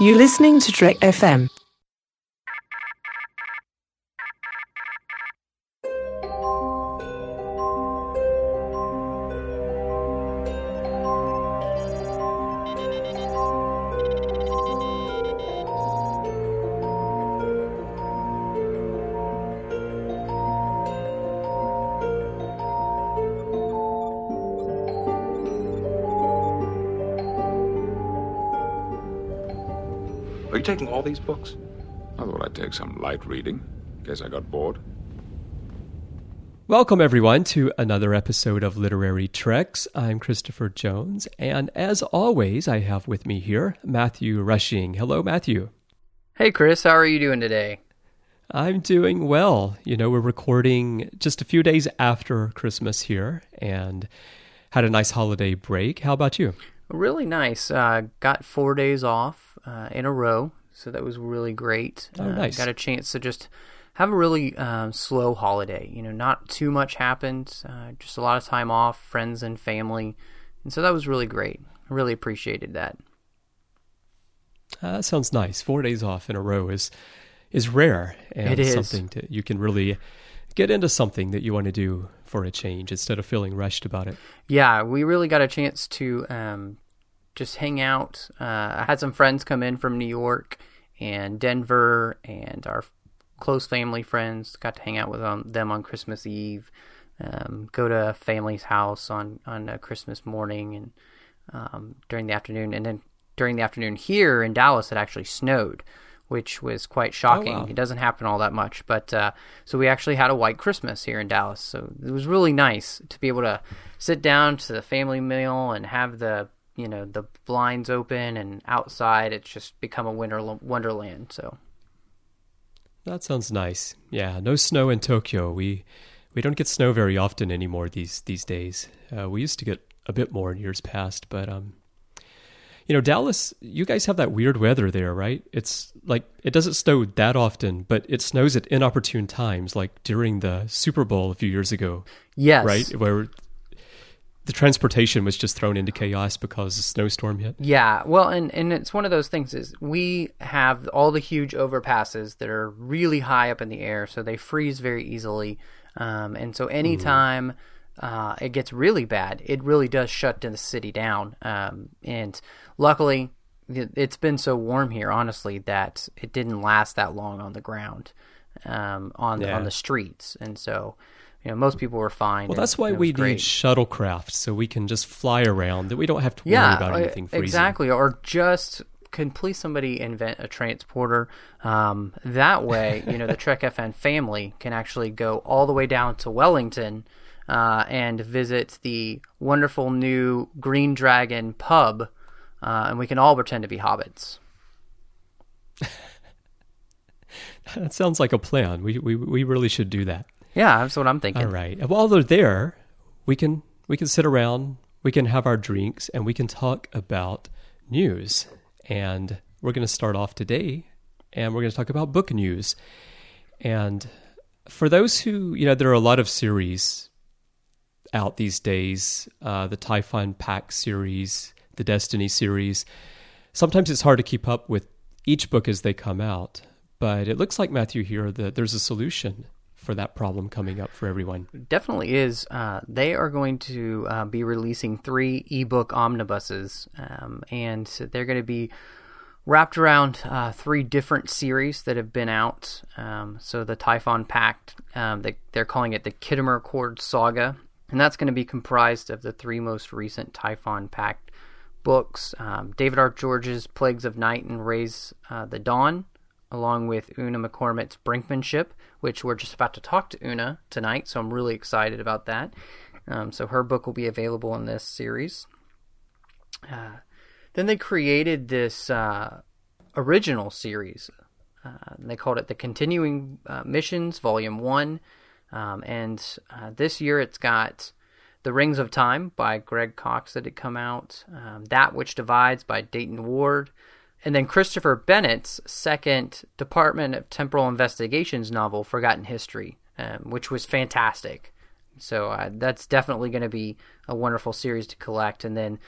You're listening to Trek FM. All these books? I thought I'd take some light reading, in case I got bored. Welcome, everyone, to another episode of Literary Treks. I'm Christopher Jones, and as always, I have with me here Matthew Rushing. Hello, Matthew. Hey, Chris, how are you doing today? I'm doing well. You know, we're recording just a few days after Christmas here and had a nice holiday break. How about you? Really nice. Uh, got four days off uh, in a row, so that was really great. Oh, uh. Got a chance to just have a really um, slow holiday. You know, not too much happened, uh, just a lot of time off, friends and family, and so that was really great. I really appreciated that. Uh, that sounds nice. Four days off in a row is is rare and It is. something that you can really get into something that you want to do for a change instead of feeling rushed about it. Yeah, we really got a chance to um, just hang out. Uh, I had some friends come in from New York and Denver, and our close family friends got to hang out with um, them on Christmas Eve. Um, go to a family's house on on Christmas morning and um, during the afternoon, and then during the afternoon here in Dallas, it actually snowed, which was quite shocking. wow. It doesn't happen all that much, but uh, so we actually had a white Christmas here in Dallas. So it was really nice to be able to sit down to the family meal and have the you know the blinds open and outside. It's just become a winter wonderland. So That sounds nice. Yeah, no snow in Tokyo. We we don't get snow very often anymore these these days. Uh, we used to get a bit more in years past, but um, you know, Dallas, you guys have that weird weather there, right? It's like it doesn't snow that often, but it snows at inopportune times, like during the Super Bowl a few years ago, yes, right? Where the transportation was just thrown into chaos because a snowstorm hit. Yeah, well, and and it's one of those things is we have all the huge overpasses that are really high up in the air, so they freeze very easily. Um, and so anytime uh, it gets really bad, it really does shut the city down. Um, and luckily, it- it's been so warm here, honestly, that it didn't last that long on the ground, um, on Yeah. on the streets, and so. You know, most people were fine. Well, and that's why we great. need shuttlecraft, so we can just fly around. That we don't have to worry yeah, about uh, anything freezing. Yeah exactly. Or just can please somebody invent a transporter? Um, that way, you know, the Trek FM family can actually go all the way down to Wellington uh, and visit the wonderful new Green Dragon pub, uh, and we can all pretend to be hobbits. That sounds like a plan. We we we really should do that. Yeah, that's what I'm thinking. All right. While they're there, we can we can sit around, we can have our drinks, and we can talk about news. And we're going to start off today, and we're going to talk about book news. And for those who you know, there are a lot of series out these days. Uh, the Typhon Pact series, the Destiny series. Sometimes it's hard to keep up with each book as they come out. But it looks like Matthew here that there's a solution for that problem coming up for everyone. definitely is. Uh, they are going to uh, be releasing three ebook omnibuses, um, and they're going to be wrapped around uh, three different series that have been out. Um, so the Typhon Pact, um, they, they're calling it the Khitomer Accords Saga, and that's going to be comprised of the three most recent Typhon Pact books: um, David R. George's Plagues of Night and Raise uh, the Dawn along with Una McCormack's Brinkmanship, which we're just about to talk to Una tonight, so I'm really excited about that. Um, so her book will be available in this series. Uh, then they created this uh, original series. Uh, they called it the Continuing uh, Missions, Volume 1. Um, and uh, this year it's got The Rings of Time by Greg Cox that had come out, um, That Which Divides by Dayton Ward, and then Christopher Bennett's second Department of Temporal Investigations novel, Forgotten History, um, which was fantastic. So uh, that's definitely going to be a wonderful series to collect. And then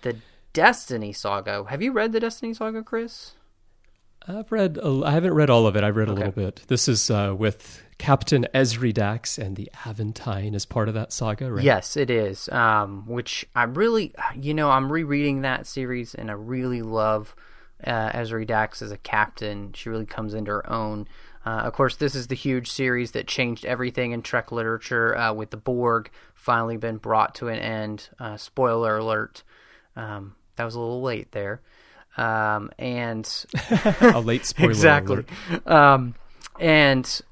the Destiny Saga. Have you read the Destiny Saga, Chris? I've read. A, I haven't read all of it. I've read a Okay. little bit. This is uh, with Captain Ezri Dax and the Aventine as part of that saga, right? Yes, it is. Um, which I really, you know, I'm rereading that series, and I really love uh, Ezri Dax as a captain. She really comes into her own. Uh, of course, this is the huge series that changed everything in Trek literature, uh, with the Borg finally been brought to an end. Uh, spoiler alert. Um, that was a little late there. Um, and a late spoiler. exactly. alert. Um, and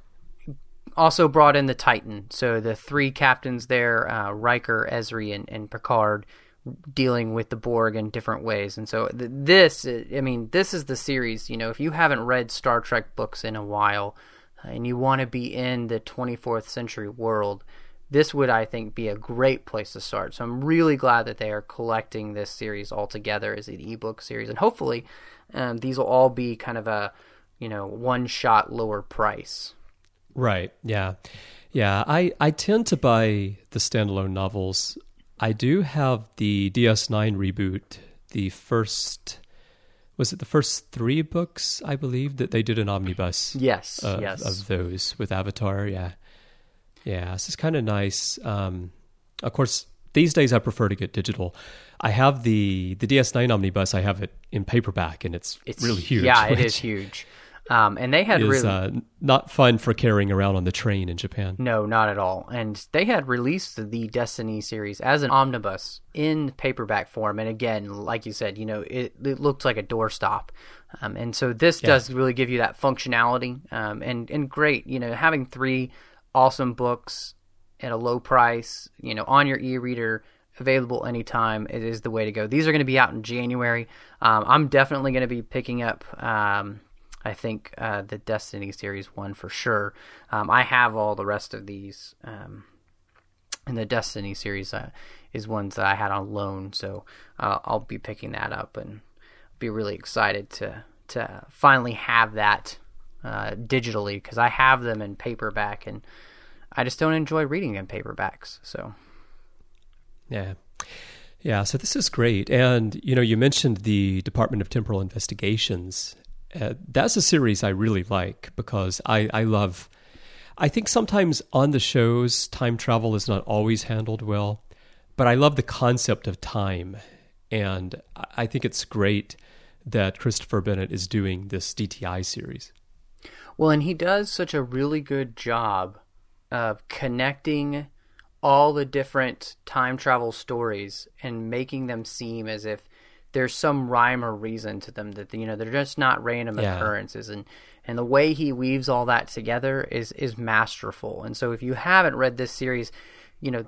also brought in the Titan. So the three captains there, uh, Riker, Ezri, and, and Picard, dealing with the Borg in different ways. And so th- this, I mean, this is the series. You know, if you haven't read Star Trek books in a while, uh, and you want to be in the 24th century world, this would, I think, be a great place to start. So I'm really glad that they are collecting this series all together as an ebook series, and hopefully, um, these will all be kind of a, you know, one shot lower price. Right. Yeah. Yeah. I, I tend to buy the standalone novels. I do have the DS9 reboot, the first, was it the first three books, I believe, that they did an omnibus Yes, of, yes. of those with Avatar. Yeah. Yeah. This is kind of nice. Um, of course, these days I prefer to get digital. I have the, the DS9 omnibus, I have it in paperback, and it's, it's really huge. Yeah, it which is huge. Um, and they had Is really uh, not fun for carrying around on the train in Japan. No, not at all. And they had released the Destiny series as an omnibus in paperback form. And again, like you said, you know, it, it looked like a doorstop. Um, and so this does really give you that functionality. Um, and, and great, you know, having three awesome books at a low price, you know, on your e reader, available anytime, it is the way to go. These are going to be out in January. Um, I'm definitely going to be picking up. I think uh, the Destiny series one for sure. Um, I have all the rest of these, um, and the Destiny series uh, is ones that I had on loan, so uh, I'll be picking that up and be really excited to to finally have that uh, digitally because I have them in paperback and I just don't enjoy reading in paperbacks. So Yeah. Yeah, so this is great. And, you know, you mentioned the Department of Temporal Investigations. Uh, that's a series I really like because I, I love, I think sometimes on the shows, time travel is not always handled well, but I love the concept of time. And I- I think it's great that Christopher Bennett is doing this DTI series. Well, and he does such a really good job of connecting all the different time travel stories and making them seem as if there's some rhyme or reason to them that you know they're just not random Yeah. occurrences and and the way he weaves all that together is is masterful. And so if you haven't read this series, you know,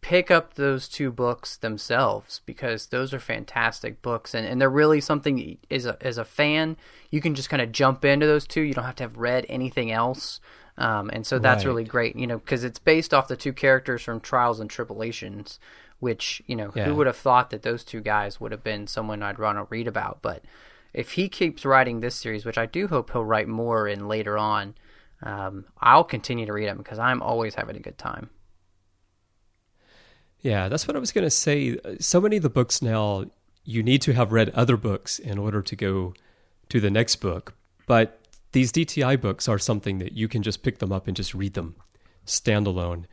pick up those two books themselves because those are fantastic books and, and they're really something as a, as a fan you can just kind of jump into those two you don't have to have read anything else um, and so that's Right. really great you know because it's based off the two characters from trials and tribulations which you know Yeah. who would have thought that those two guys would have been someone i'd want to read about but if he keeps writing this series which i do hope he'll write more in later on um, i'll continue to read them because i'm always having a good time Yeah, that's what I was going to say. So many of the books now, you need to have read other books in order to go to the next book. But these DTI books are something that you can just pick them up and just read them standalone,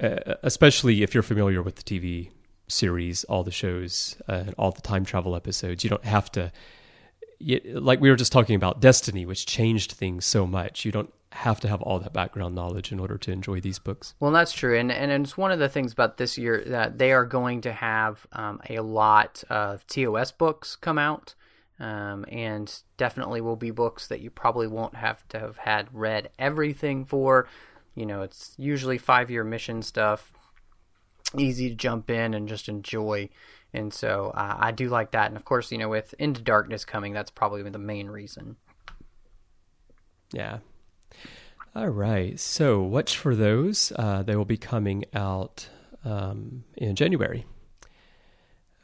uh, especially if you're familiar with the TV series, all the shows, uh, all the time travel episodes. You don't have to, y- like we were just talking about Destiny, which changed things so much. You don't have to have all that background knowledge in order to enjoy these books. Well, that's true, and and it's one of the things about this year that they are going to have um, a lot of TOS books come out, um, and definitely will be books that you probably won't have to have had read everything for. You know, it's usually five year mission stuff, easy to jump in and just enjoy. And so uh, I do like that, and of course, you know, with Into Darkness coming, that's probably the main reason. Yeah. All right. So watch for those. Uh, they will be coming out um, in January.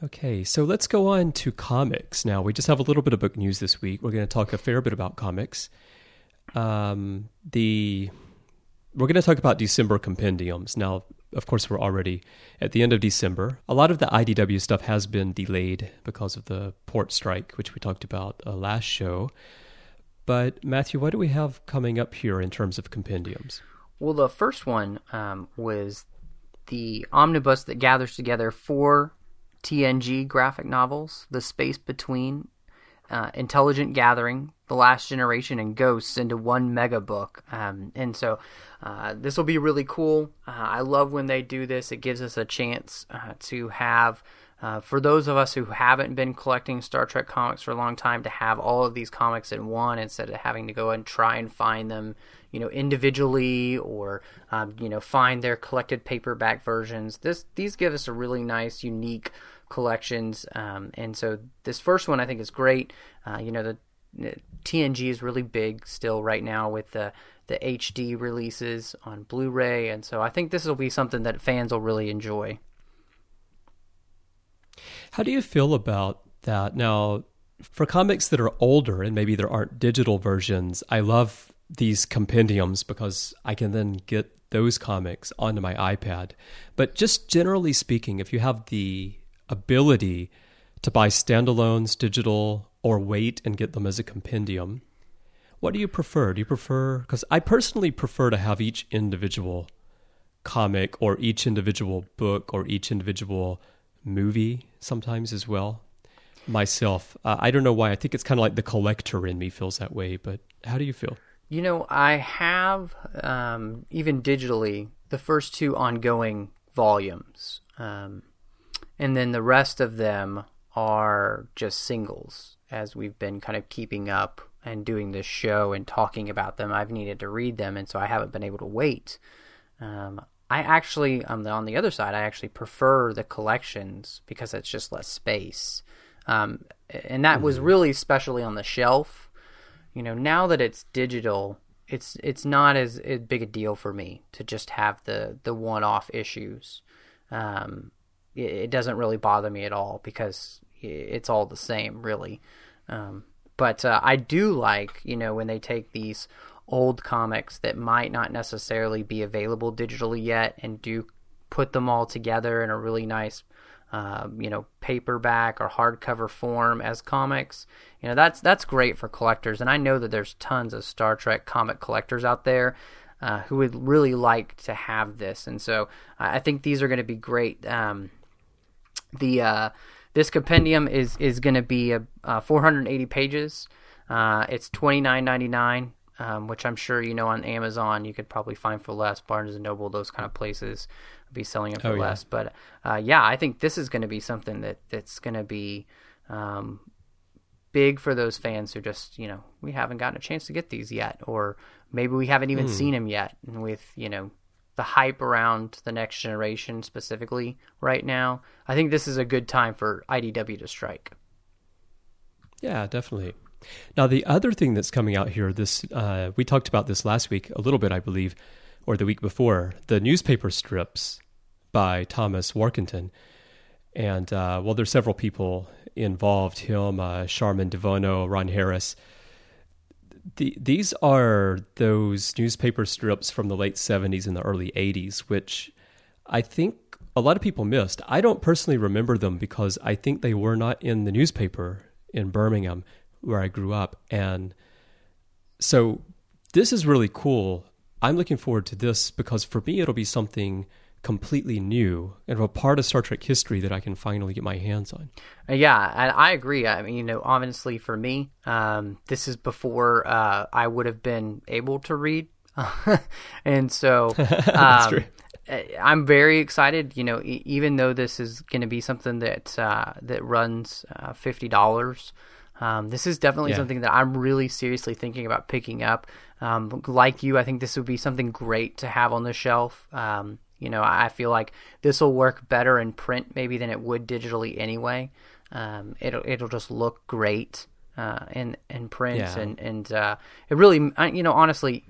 Okay, so let's go on to comics now. We just have a little bit of book news this week. We're going to talk a fair bit about comics. Um, the we're going to talk about December compendiums. Now, of course, we're already at the end of December. A lot of the IDW stuff has been delayed because of the port strike, which we talked about uh, last show. But Matthew, what do we have coming up here in terms of compendiums? Well, the first one um, was the omnibus that gathers together four TNG graphic novels: The Space Between, uh, Intelligent Gathering, The Last Generation, and Ghosts into one mega book. Um, and so uh, this will be really cool. Uh, I love when they do this. It gives us a chance uh, to have. Uh, for those of us who haven't been collecting Star Trek comics for a long time, to have all of these comics in one instead of having to go and try and find them, you know, individually or um, you know find their collected paperback versions. This these give us a really nice, unique collections. Um, and so this first one I think is great. Uh, you know, the, the, TNG is really big still right now with the the HD releases on Blu-ray, and so I think this will be something that fans will really enjoy. How do you feel about that? Now, for comics that are older and maybe there aren't digital versions, I love these compendiums because I can then get those comics onto my iPad. But just generally speaking, if you have the ability to buy standalones, digital, or wait and get them as a compendium. What do you prefer? Do you prefer? Because I personally prefer to have each individual comic or each individual book or each individual movie sometimes as well. Myself, uh, I don't know why. I think it's kind of like the collector in me feels that way. But how do you feel? You know, I have um, even digitally the first two ongoing volumes. Um, and then the rest of them are just singles as we've been kind of keeping up and doing this show and talking about them. I've needed to read them and so i haven't been able to wait. Um, i actually um, on the other side i actually prefer the collections because it's just less space. Um, and that was mm-hmm. really especially on the shelf. You know now that it's digital it's it's not as, as big a deal for me to just have the the one-off issues. Um, it doesn't really bother me at all because it's all the same, really. Um, but uh, I do like, you know, when they take these old comics that might not necessarily be available digitally yet and do put them all together in a really nice, uh, you know, paperback or hardcover form as comics. You know, that's that's great for collectors, and I know that there's tons of Star Trek comic collectors out there. Uh, who would really like to have this, and so I think these are going to be great. Um, the uh, this compendium is is going to be a, uh, 480 pages. Uh, it's 29.99, um, which I'm sure you know on Amazon you could probably find for less. Barnes and Noble, those kind of places, be selling it for oh, yeah. less. But uh, yeah, I think this is going to be something that that's going to be um, big for those fans who just you know we haven't gotten a chance to get these yet, or maybe we haven't even mm. seen them yet. And with you know the hype around the next generation specifically right now, I think this is a good time for IDW to strike. Yeah, definitely. Now, the other thing that's coming out here, this uh, we talked about this last week a little bit, I believe, or the week before, the newspaper strips by Thomas Warkentin. And uh, well, there's several people involved: him, uh, Sharman DiVono, Ron Harris the, these are those newspaper strips from the late 70s and the early 80s, which I think a lot of people missed. I don't personally remember them because I think they were not in the newspaper in Birmingham where I grew up. And so this is really cool. I'm looking forward to this because for me, it'll be something completely new and a part of Star Trek history that I can finally get my hands on. Uh, yeah, I, I agree. I mean, you know, honestly, for me, um, this is before uh, I would have been able to read, and so um, I'm very excited. You know, e- even though this is going to be something that uh, that runs uh, fifty dollars. Um, this is definitely yeah. something that I'm really seriously thinking about picking up. Um, like you, I think this would be something great to have on the shelf. Um, you know, I feel like this will work better in print maybe than it would digitally anyway. Um, it'll it'll just look great uh, in in print, yeah. and and uh, it really, you know, honestly,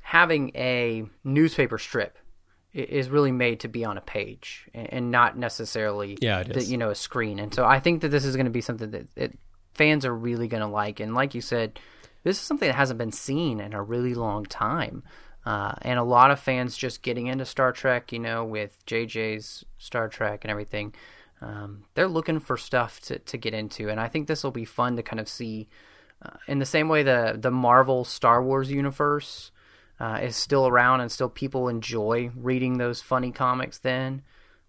having a newspaper strip is really made to be on a page and not necessarily yeah, the, you know a screen. And so I think that this is going to be something that, that fans are really going to like. And like you said, this is something that hasn't been seen in a really long time. Uh, and a lot of fans just getting into Star Trek, you know, with JJ's Star Trek and everything. Um, they're looking for stuff to, to get into, and I think this will be fun to kind of see uh, in the same way the the Marvel Star Wars universe uh, is still around and still people enjoy reading those funny comics. Then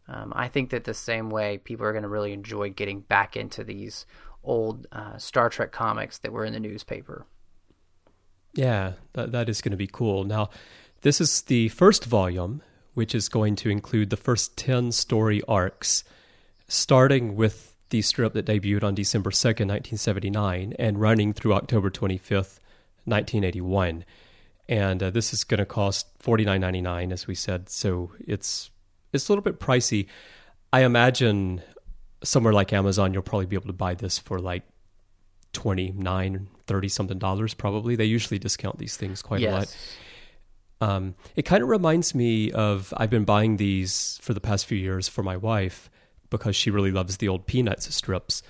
um, I think that the same way people are going to really enjoy getting back into these old uh, Star Trek comics that were in the newspaper. Yeah, that, that is going to be cool. Now, this is the first volume, which is going to include the first 10 story arcs, starting with the strip that debuted on December 2nd, 1979, and running through October 25th, 1981. And uh, this is going to cost $49.99, as we said. So it's it's a little bit pricey. I imagine somewhere like Amazon, you'll probably be able to buy this for like 29 30 something dollars probably they usually discount these things quite yes. a lot um, it kind of reminds me of i've been buying these for the past few years for my wife because she really loves the old peanuts strips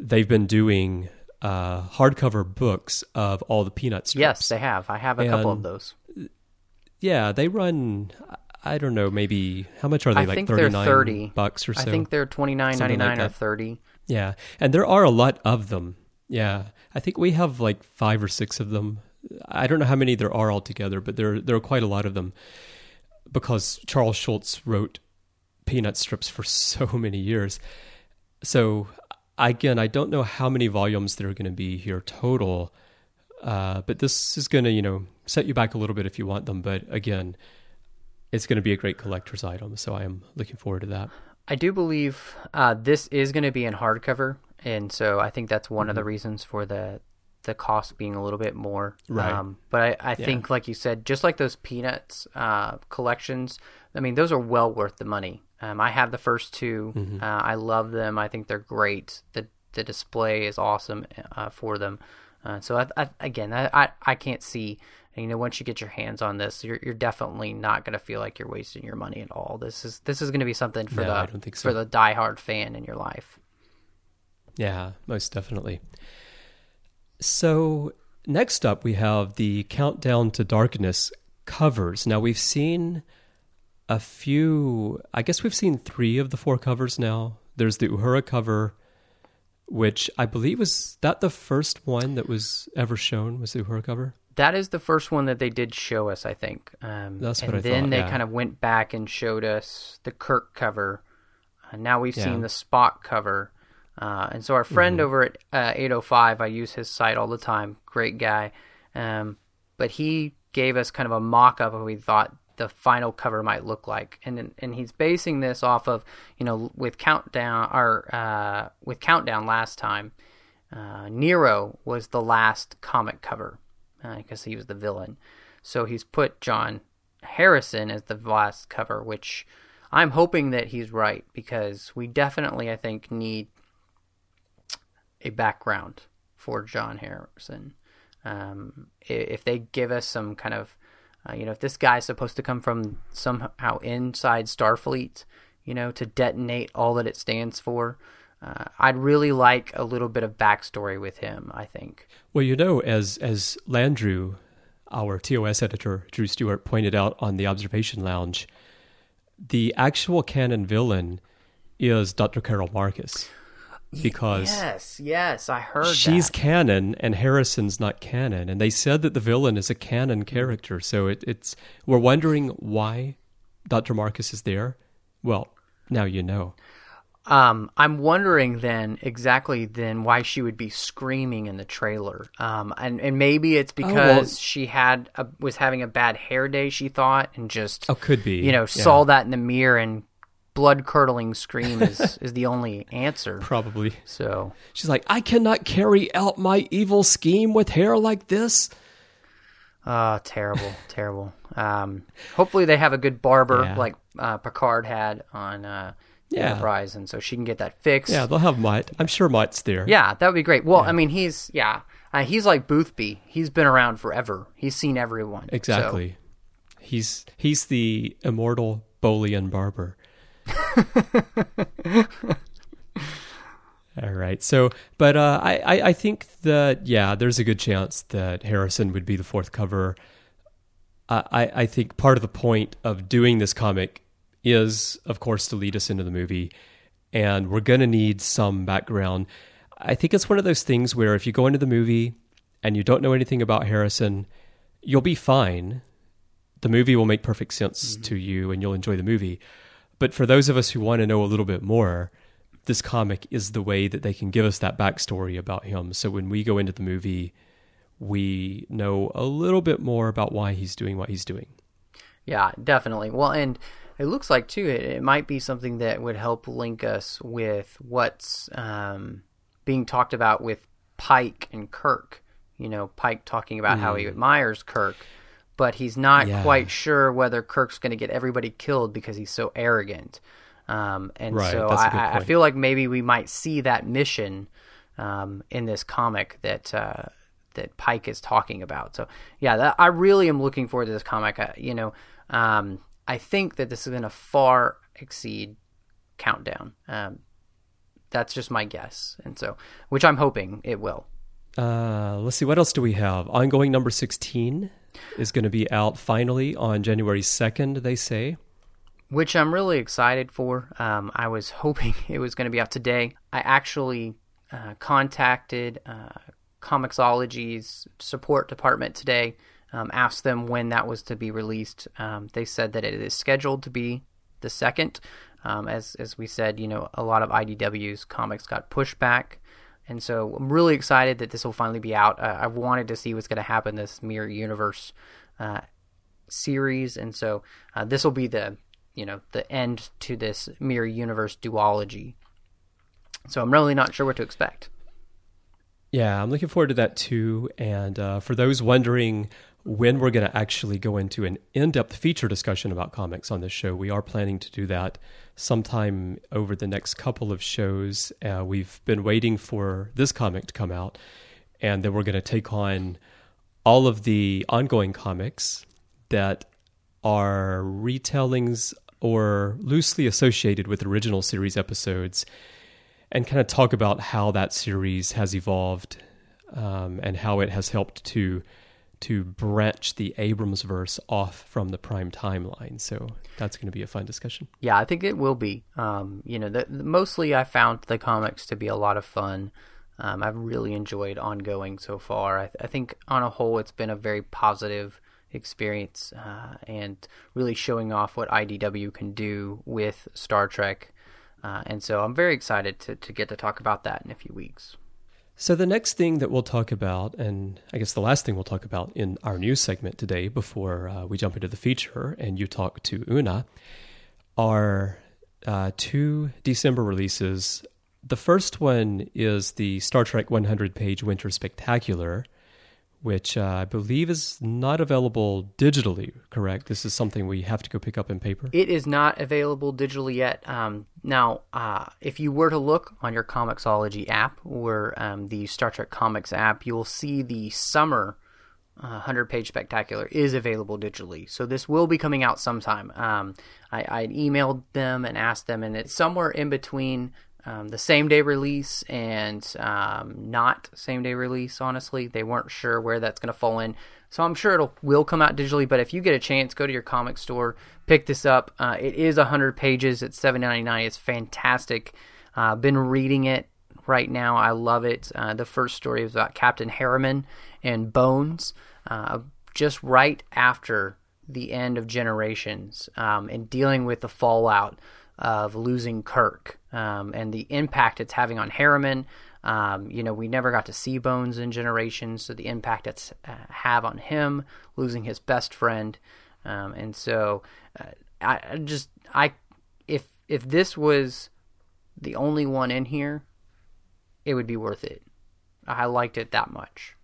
they've been doing uh, hardcover books of all the peanuts strips Yes, they have. I have a couple of those. yeah they run i don't know maybe how much are they I like think they're 39 30 bucks or so I think they're twenty nine ninety nine like or thirty. Yeah, and there are a lot of them. Yeah, I think we have like five or six of them. I don't know how many there are altogether, but there there are quite a lot of them because Charles Schulz wrote peanut strips for so many years. So again, I don't know how many volumes there are going to be here total, uh, but this is going to you know set you back a little bit if you want them. But again, it's going to be a great collector's item, so I am looking forward to that. I do believe uh, this is going to be in hardcover, and so I think that's one of the reasons for the the cost being a little bit more. Right. Um, but I, I think, like you said, just like those Peanuts uh, collections, I mean, those are well worth the money. Um, I have the first 2 Uh, I love them. I think they're great. the The display is awesome uh, for them. Uh, so I, I, again, I, I can't see. You know, once you get your hands on this, you're you're definitely not going to feel like you're wasting your money at all. This is this is going to be something for No, the I don't think so. for the diehard fan in your life. Yeah, most definitely. So, next up, we have the Countdown to Darkness covers. Now, we've seen a few, I guess we've seen three of the four covers now. There's the Uhura cover, which I believe was that the first one that was ever shown, was the Uhura cover? That is the first one that they did show us, I think. Um, That's and what I then thought, they yeah. kind of went back and showed us the Kirk cover. Uh, now we've Yeah. seen the Spock cover. Uh, and so our friend Mm-hmm. over at uh, 805, I use his site all the time. Great guy. Um, but he gave us kind of a mock up of what we thought the final cover might look like, and and he's basing this off of you know with countdown or uh, with countdown last time. Uh, Nero was the last comic cover because he was the villain. So he's put John Harrison as the last cover, which I'm hoping that he's right because we definitely, I think, need a background for John Harrison. Um, if they give us some kind of, uh, you know, if this guy's supposed to come from somehow inside Starfleet, you know, to detonate all that it stands for, uh, I'd really like a little bit of backstory with him. I think. Well, you know, as as Landrew, our TOS editor, Drew Stewart, pointed out on the observation lounge, the actual canon villain is Dr. Carol Marcus. Because Yes, yes, I heard she's that. canon and Harrison's not canon. And they said that the villain is a canon character. So it, it's we're wondering why Dr. Marcus is there. Well, now you know. Um, I'm wondering then exactly then why she would be screaming in the trailer. Um, and and maybe it's because well- she had a, was having a bad hair day. She thought and just Oh, could be. you know Yeah. saw that in the mirror and blood curdling scream is is the only answer. Probably. So She's like, I cannot carry out my evil scheme with hair like this. uh terrible, terrible. Um, hopefully they have a good barber Yeah. like uh, Picard had on uh, Yeah. Enterprise, and so she can get that fixed. Yeah, they'll have Mott. I'm sure Mott's there. Yeah, that would be great. Well, I mean, he's yeah, uh, he's like Boothby. He's been around forever. He's seen everyone. So- Exactly. He's he's the immortal Bolian barber. All right. So, but uh, I, I I think that yeah, there's a good chance that Harrison would be the fourth cover. I I I think part of the point of doing this comic is, of course, to lead us into the movie, and we're gonna need some background. I think it's one of those things where if you go into the movie and you don't know anything about Harrison, you'll be fine. The movie will make perfect sense to you and you'll enjoy the movie. But for those of us who want to know a little bit more, this comic is the way that they can give us that backstory about him. So when we go into the movie, we know a little bit more about why he's doing what he's doing. Yeah, definitely. Well, and it looks like too it, it might be something that would help link us with what's um, being talked about with Pike and Kirk. You know, Pike talking about how he admires Kirk, but he's not. Yeah. quite sure whether Kirk's going to get everybody killed because he's so arrogant. Um, and Right, so that's a I, good I- I feel like maybe we might see that mission um, in this comic that uh, that Pike is talking about. So yeah, that, I really am looking forward to this comic. I, you know, um, I think that this is going to far exceed Countdown. Um, that's just my guess, and so which I'm hoping it will. Uh, let's see, what else do we have? Ongoing number 16 is going to be out finally on January 2nd, they say. which I'm really excited for. Um, I was hoping it was going to be out today. I actually uh, contacted uh, Comixology's support department today, um, asked them when that was to be released. Um, they said that it is scheduled to be the second. Um, as as we said, you know, a lot of IDW's comics got pushed back. And so I'm really excited that this will finally be out. Uh, I've wanted to see what's going to happen this Mirror Universe uh, series, and so uh, this will be the you know the end to this mirror universe duology. So I'm really not sure what to expect. Yeah, I'm looking forward to that too. And uh, for those wondering when we're going to actually go into an in depth feature discussion about comics on this show, we are planning to do that sometime over the next couple of shows. Uh, we've been waiting for this comic to come out, and then we're going to take on all of the ongoing comics that are retellings or loosely associated with original series episodes and kind of talk about how that series has evolved um, and how it has helped to to branch the Abrams verse off from the prime timeline. So that's going to be a fun discussion. Yeah, I think it will be. Um, you know, the, the- mostly I found the comics to be a lot of fun. Um, I've really enjoyed ongoing so far. I, th- I think on a whole, it's been a very positive experience uh, and really showing off what IDW can do with Star Trek. Uh, and so I'm very excited to, to get to talk about that in a few weeks. So the next thing that we'll talk about, and I guess the last thing we'll talk about in our news segment today, before uh, we jump into the feature and you talk to Una, are uh, two December releases. The first one is the Star Trek 100 page Winter Spectacular, which uh, I believe is not available digitally, correct? This is something we have to go pick up in paper. It is not available digitally yet. Um, now, uh, if you were to look on your Comixology app or um, the Star Trek Comics app, you will see the summer uh, 100 page spectacular is available digitally. So this will be coming out sometime. Um, I, I emailed them and asked them, and it's somewhere in between um, the same day release and um, not same day release. Honestly, they weren't sure where that's going to fall in. So I'm sure it'll will come out digitally. But if you get a chance, go to your comic store, pick this up. Uh, it is 100 pages. It's 7.99. It's fantastic. Uh, been reading it right now. I love it. Uh, the first story is about Captain Harriman and Bones, uh, just right after the end of Generations um, and dealing with the fallout of losing Kirk um, and the impact it's having on Harriman. Um, you know, we never got to see Bones in Generations, so the impact it's uh, have on him losing his best friend, um, and so uh, I, I just I if if this was the only one in here, it would be worth it. I liked it that much.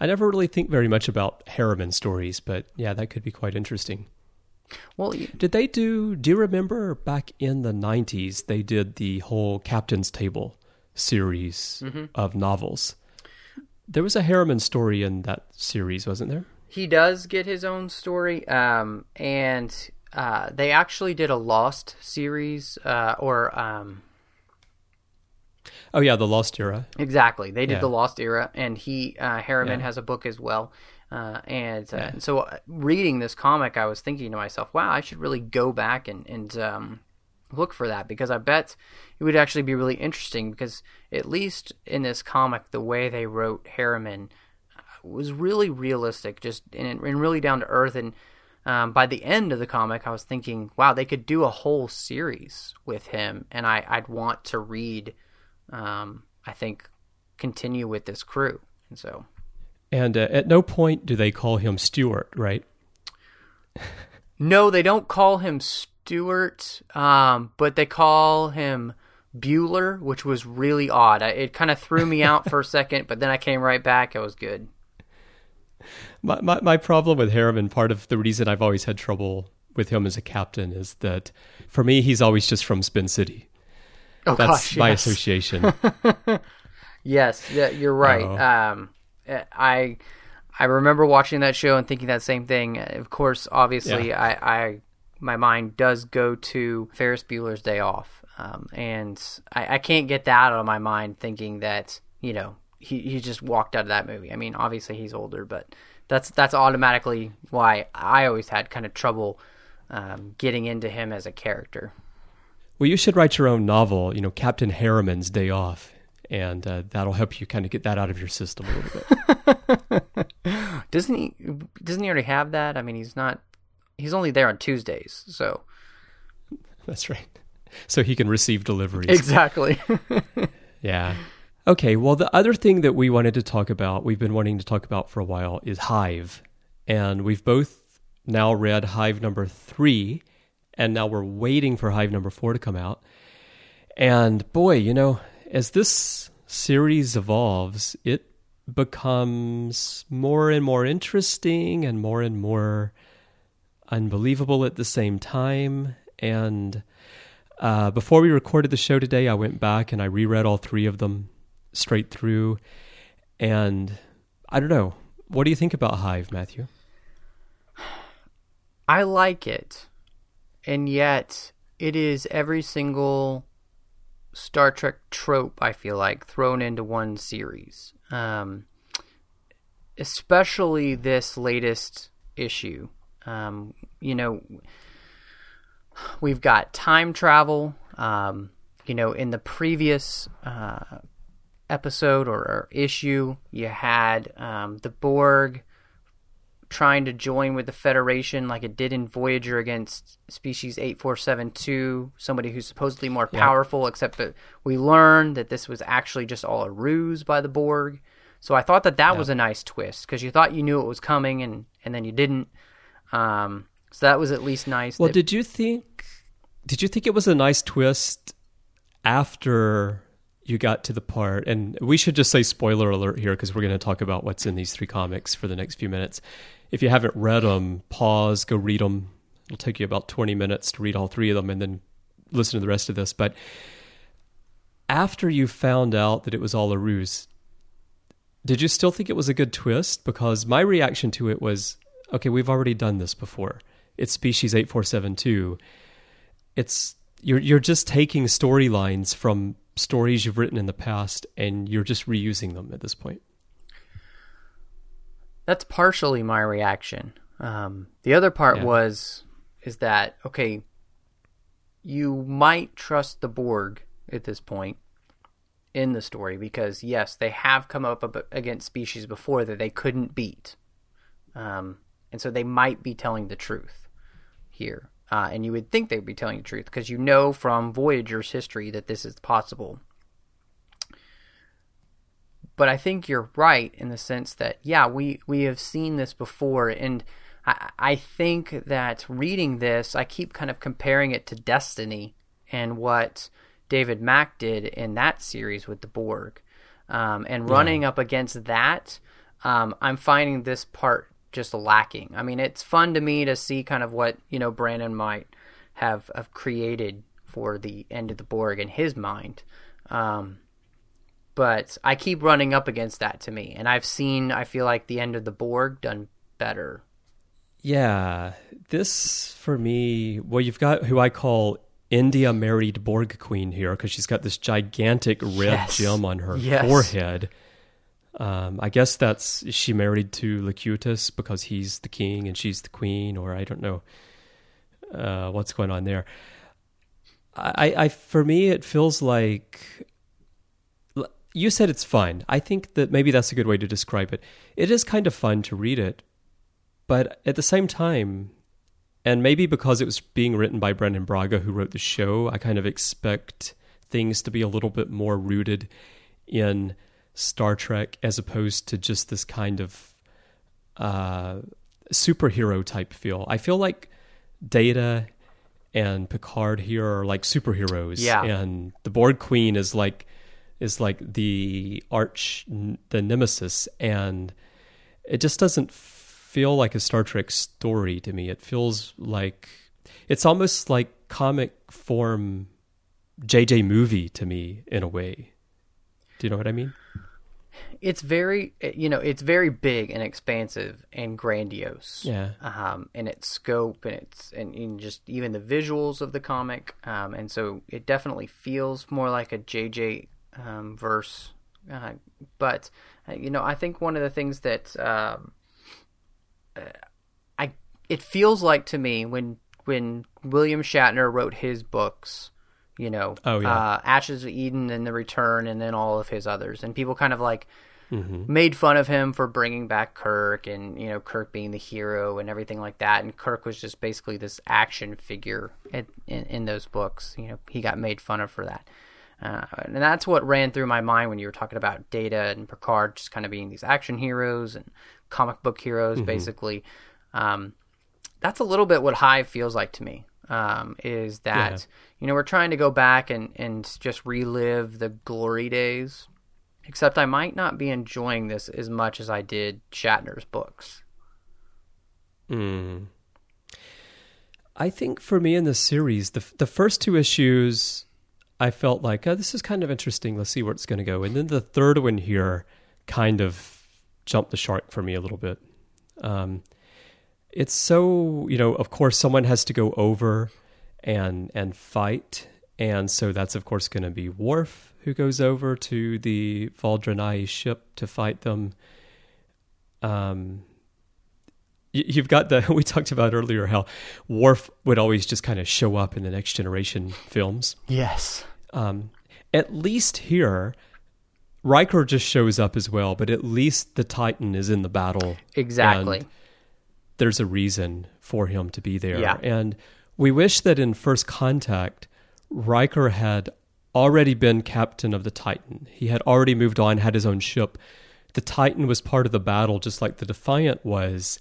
I never really think very much about Harriman stories, but yeah, that could be quite interesting. Well, Did they do? Do you remember back in the '90s they did the whole Captain's Table series of novels? There was a Harriman story in that series, wasn't there? he does get his own story, um, and uh, they actually did a Lost series, uh, or um, Oh yeah, the Lost Era. Exactly. They did Yeah. the Lost Era, and he uh, Harriman Yeah. has a book as well. Uh, and uh, so, uh, reading this comic, I was thinking to myself, "Wow, I should really go back and and um, look for that because I bet it would actually be really interesting because at least in this comic, the way they wrote Harriman, was really realistic, just and, and really down to earth. And um, by the end of the comic, I was thinking, wow, they could do a whole series with him, and I, I'd want to read. Um, I think continue with this crew, and so. And uh, at no point do they call him Stuart, right? no, they don't call him Stuart, um, but they call him Bueller, which was really odd. It kind of threw me out for a second, but then I came right back. It was good. My, my, my problem with Harriman, part of the reason I've always had trouble with him as a captain is that for me, he's always just from Spin City. Oh, That's gosh, my yes. association. yes, yeah, you're right. Um, I I remember watching that show and thinking that same thing. Of course, obviously, Yeah. I, I my mind does go to Ferris Bueller's Day Off, um, and I, I can't get that out of my mind. Thinking that you know he he just walked out of that movie. I mean, obviously he's older, but that's that's automatically why I always had kind of trouble um, getting into him as a character. well, you should write your own novel, you know, Captain Harriman's Day Off. And uh, that'll help you kind of get that out of your system a little bit. Doesn't he? Doesn't he already have that? I mean, he's not. He's only there on Tuesdays, so That's right. So he can receive deliveries. exactly. Yeah. Okay. Well, the other thing that we wanted to talk about, we've been wanting to talk about for a while, is Hive. And we've both now read Hive number three, and now we're waiting for Hive number four to come out. And boy, you know, as this series evolves, it becomes more and more interesting and more and more unbelievable at the same time. And uh, before we recorded the show today, I went back and I reread all three of them straight through. And I don't know. What do you think about Hive, Matthew? I like it, and yet it is every single Star Trek trope. I feel like thrown into one series, um, especially this latest issue. Um, you know, we've got time travel. Um, you know, in the previous uh, episode or, or issue, you had um, the Borg trying to join with the Federation like it did in Voyager against species 8472, somebody who's supposedly more Yeah. powerful, except that we learned that this was actually just all a ruse by the Borg. So I thought that that was a nice twist because you thought you knew it was coming and, and then you didn't. Um, so that was at least nice. Well, that- did you think did you think it was a nice twist after you got to the part and we should just say spoiler alert here because we're going to talk about what's in these three comics for the next few minutes. If you haven't read them, pause, go read them. It'll take you about 20 minutes to read all three of them and then listen to the rest of this, but after you found out that it was all a ruse, did you still think it was a good twist? Because my reaction to it was, okay, we've already done this before. It's species 8472. It's you're you're just taking storylines from stories you've written in the past and you're just reusing them at this point. That's partially my reaction. Um, the other part Yeah. was is that okay? You might trust the Borg at this point in the story because yes, they have come up against species before that they couldn't beat, um, and so they might be telling the truth here. Uh, and you would think they would be telling the truth because you know from Voyager's history that this is possible but I think you're right in the sense that yeah, we we have seen this before, and I I think that reading this, I keep kind of comparing it to Destiny and what David Mack did in that series with the Borg, um, and running up against that, um, I'm finding this part just lacking. I mean, it's fun to me to see kind of what you know Brannon might have have created for the end of the Borg in his mind. Um, but I keep running up against that to me. And I've seen, I feel like the end of the Borg done better. Yeah, this for me, well, you've got who I call India married Borg Queen here because she's got this gigantic red Yes. gem on her Yes. forehead. Um, I guess that's is she married to Locutus because he's the king and she's the queen, or I don't know uh, what's going on there. I, I, for me, it feels like you said it's fun. I think that maybe that's a good way to describe it. It is kind of fun to read it, but at the same time, and maybe because it was being written by Brannon Braga, who wrote the show, I kind of expect things to be a little bit more rooted in Star Trek as opposed to just this kind of uh, superhero type feel. I feel like Data and Picard here are like superheroes, Yeah. and the Borg Queen is like is like the arch the nemesis, and it just doesn't feel like a Star Trek story to me. It feels like it's almost like comic form JJ movie to me in a way. Do you know what I mean? it's very you know it's very big and expansive and grandiose Yeah. um in its scope and its and in just even the visuals of the comic um and so it definitely feels more like a jj um verse uh, but uh, you know i think one of the things that um uh, i it feels like to me when when william shatner wrote his books you know Oh, yeah. uh, ashes of eden and the return and then all of his others and people kind of like Mm-hmm. made fun of him for bringing back Kirk and you know Kirk being the hero and everything like that and Kirk was just basically this action figure in, in, in those books you know he got made fun of for that uh, and that's what ran through my mind when you were talking about Data and Picard just kind of being these action heroes and comic book heroes Mm-hmm. basically um, that's a little bit what Hive feels like to me. Um, is that Yeah. you know we're trying to go back and and just relive the glory days, except I might not be enjoying this as much as I did Shatner's books. Mm. I think for me in the series, the the first two issues, I felt like, oh, this is kind of interesting. Let's see where it's going to go. And then the third one here kind of jumped the shark for me a little bit. Um, it's so you know, of course, someone has to go over and and fight, and so that's of course going to be Worf who goes over to the Valdranai ship to fight them. Um, you've got the we talked about earlier how Worf would always just kind of show up in the next generation films. Yes. Um, at least here, Riker just shows up as well, but at least the Titan is in the battle. Exactly. there's a reason for him to be there. Yeah. And we wish that in First Contact, Riker had already been captain of the Titan. He had already moved on, had his own ship. The Titan was part of the battle, just like the Defiant was,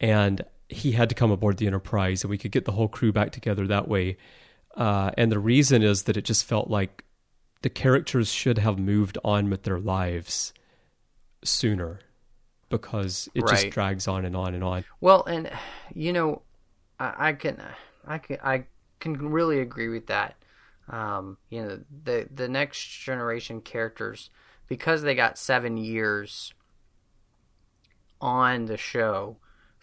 and he had to come aboard the Enterprise, and we could get the whole crew back together that way. Uh, and the reason is that it just felt like the characters should have moved on with their lives sooner because it just drags on and on and on. Well, and you know, I, I can, I can, I can really agree with that. Um, you know, the the next generation characters because they got seven years on the show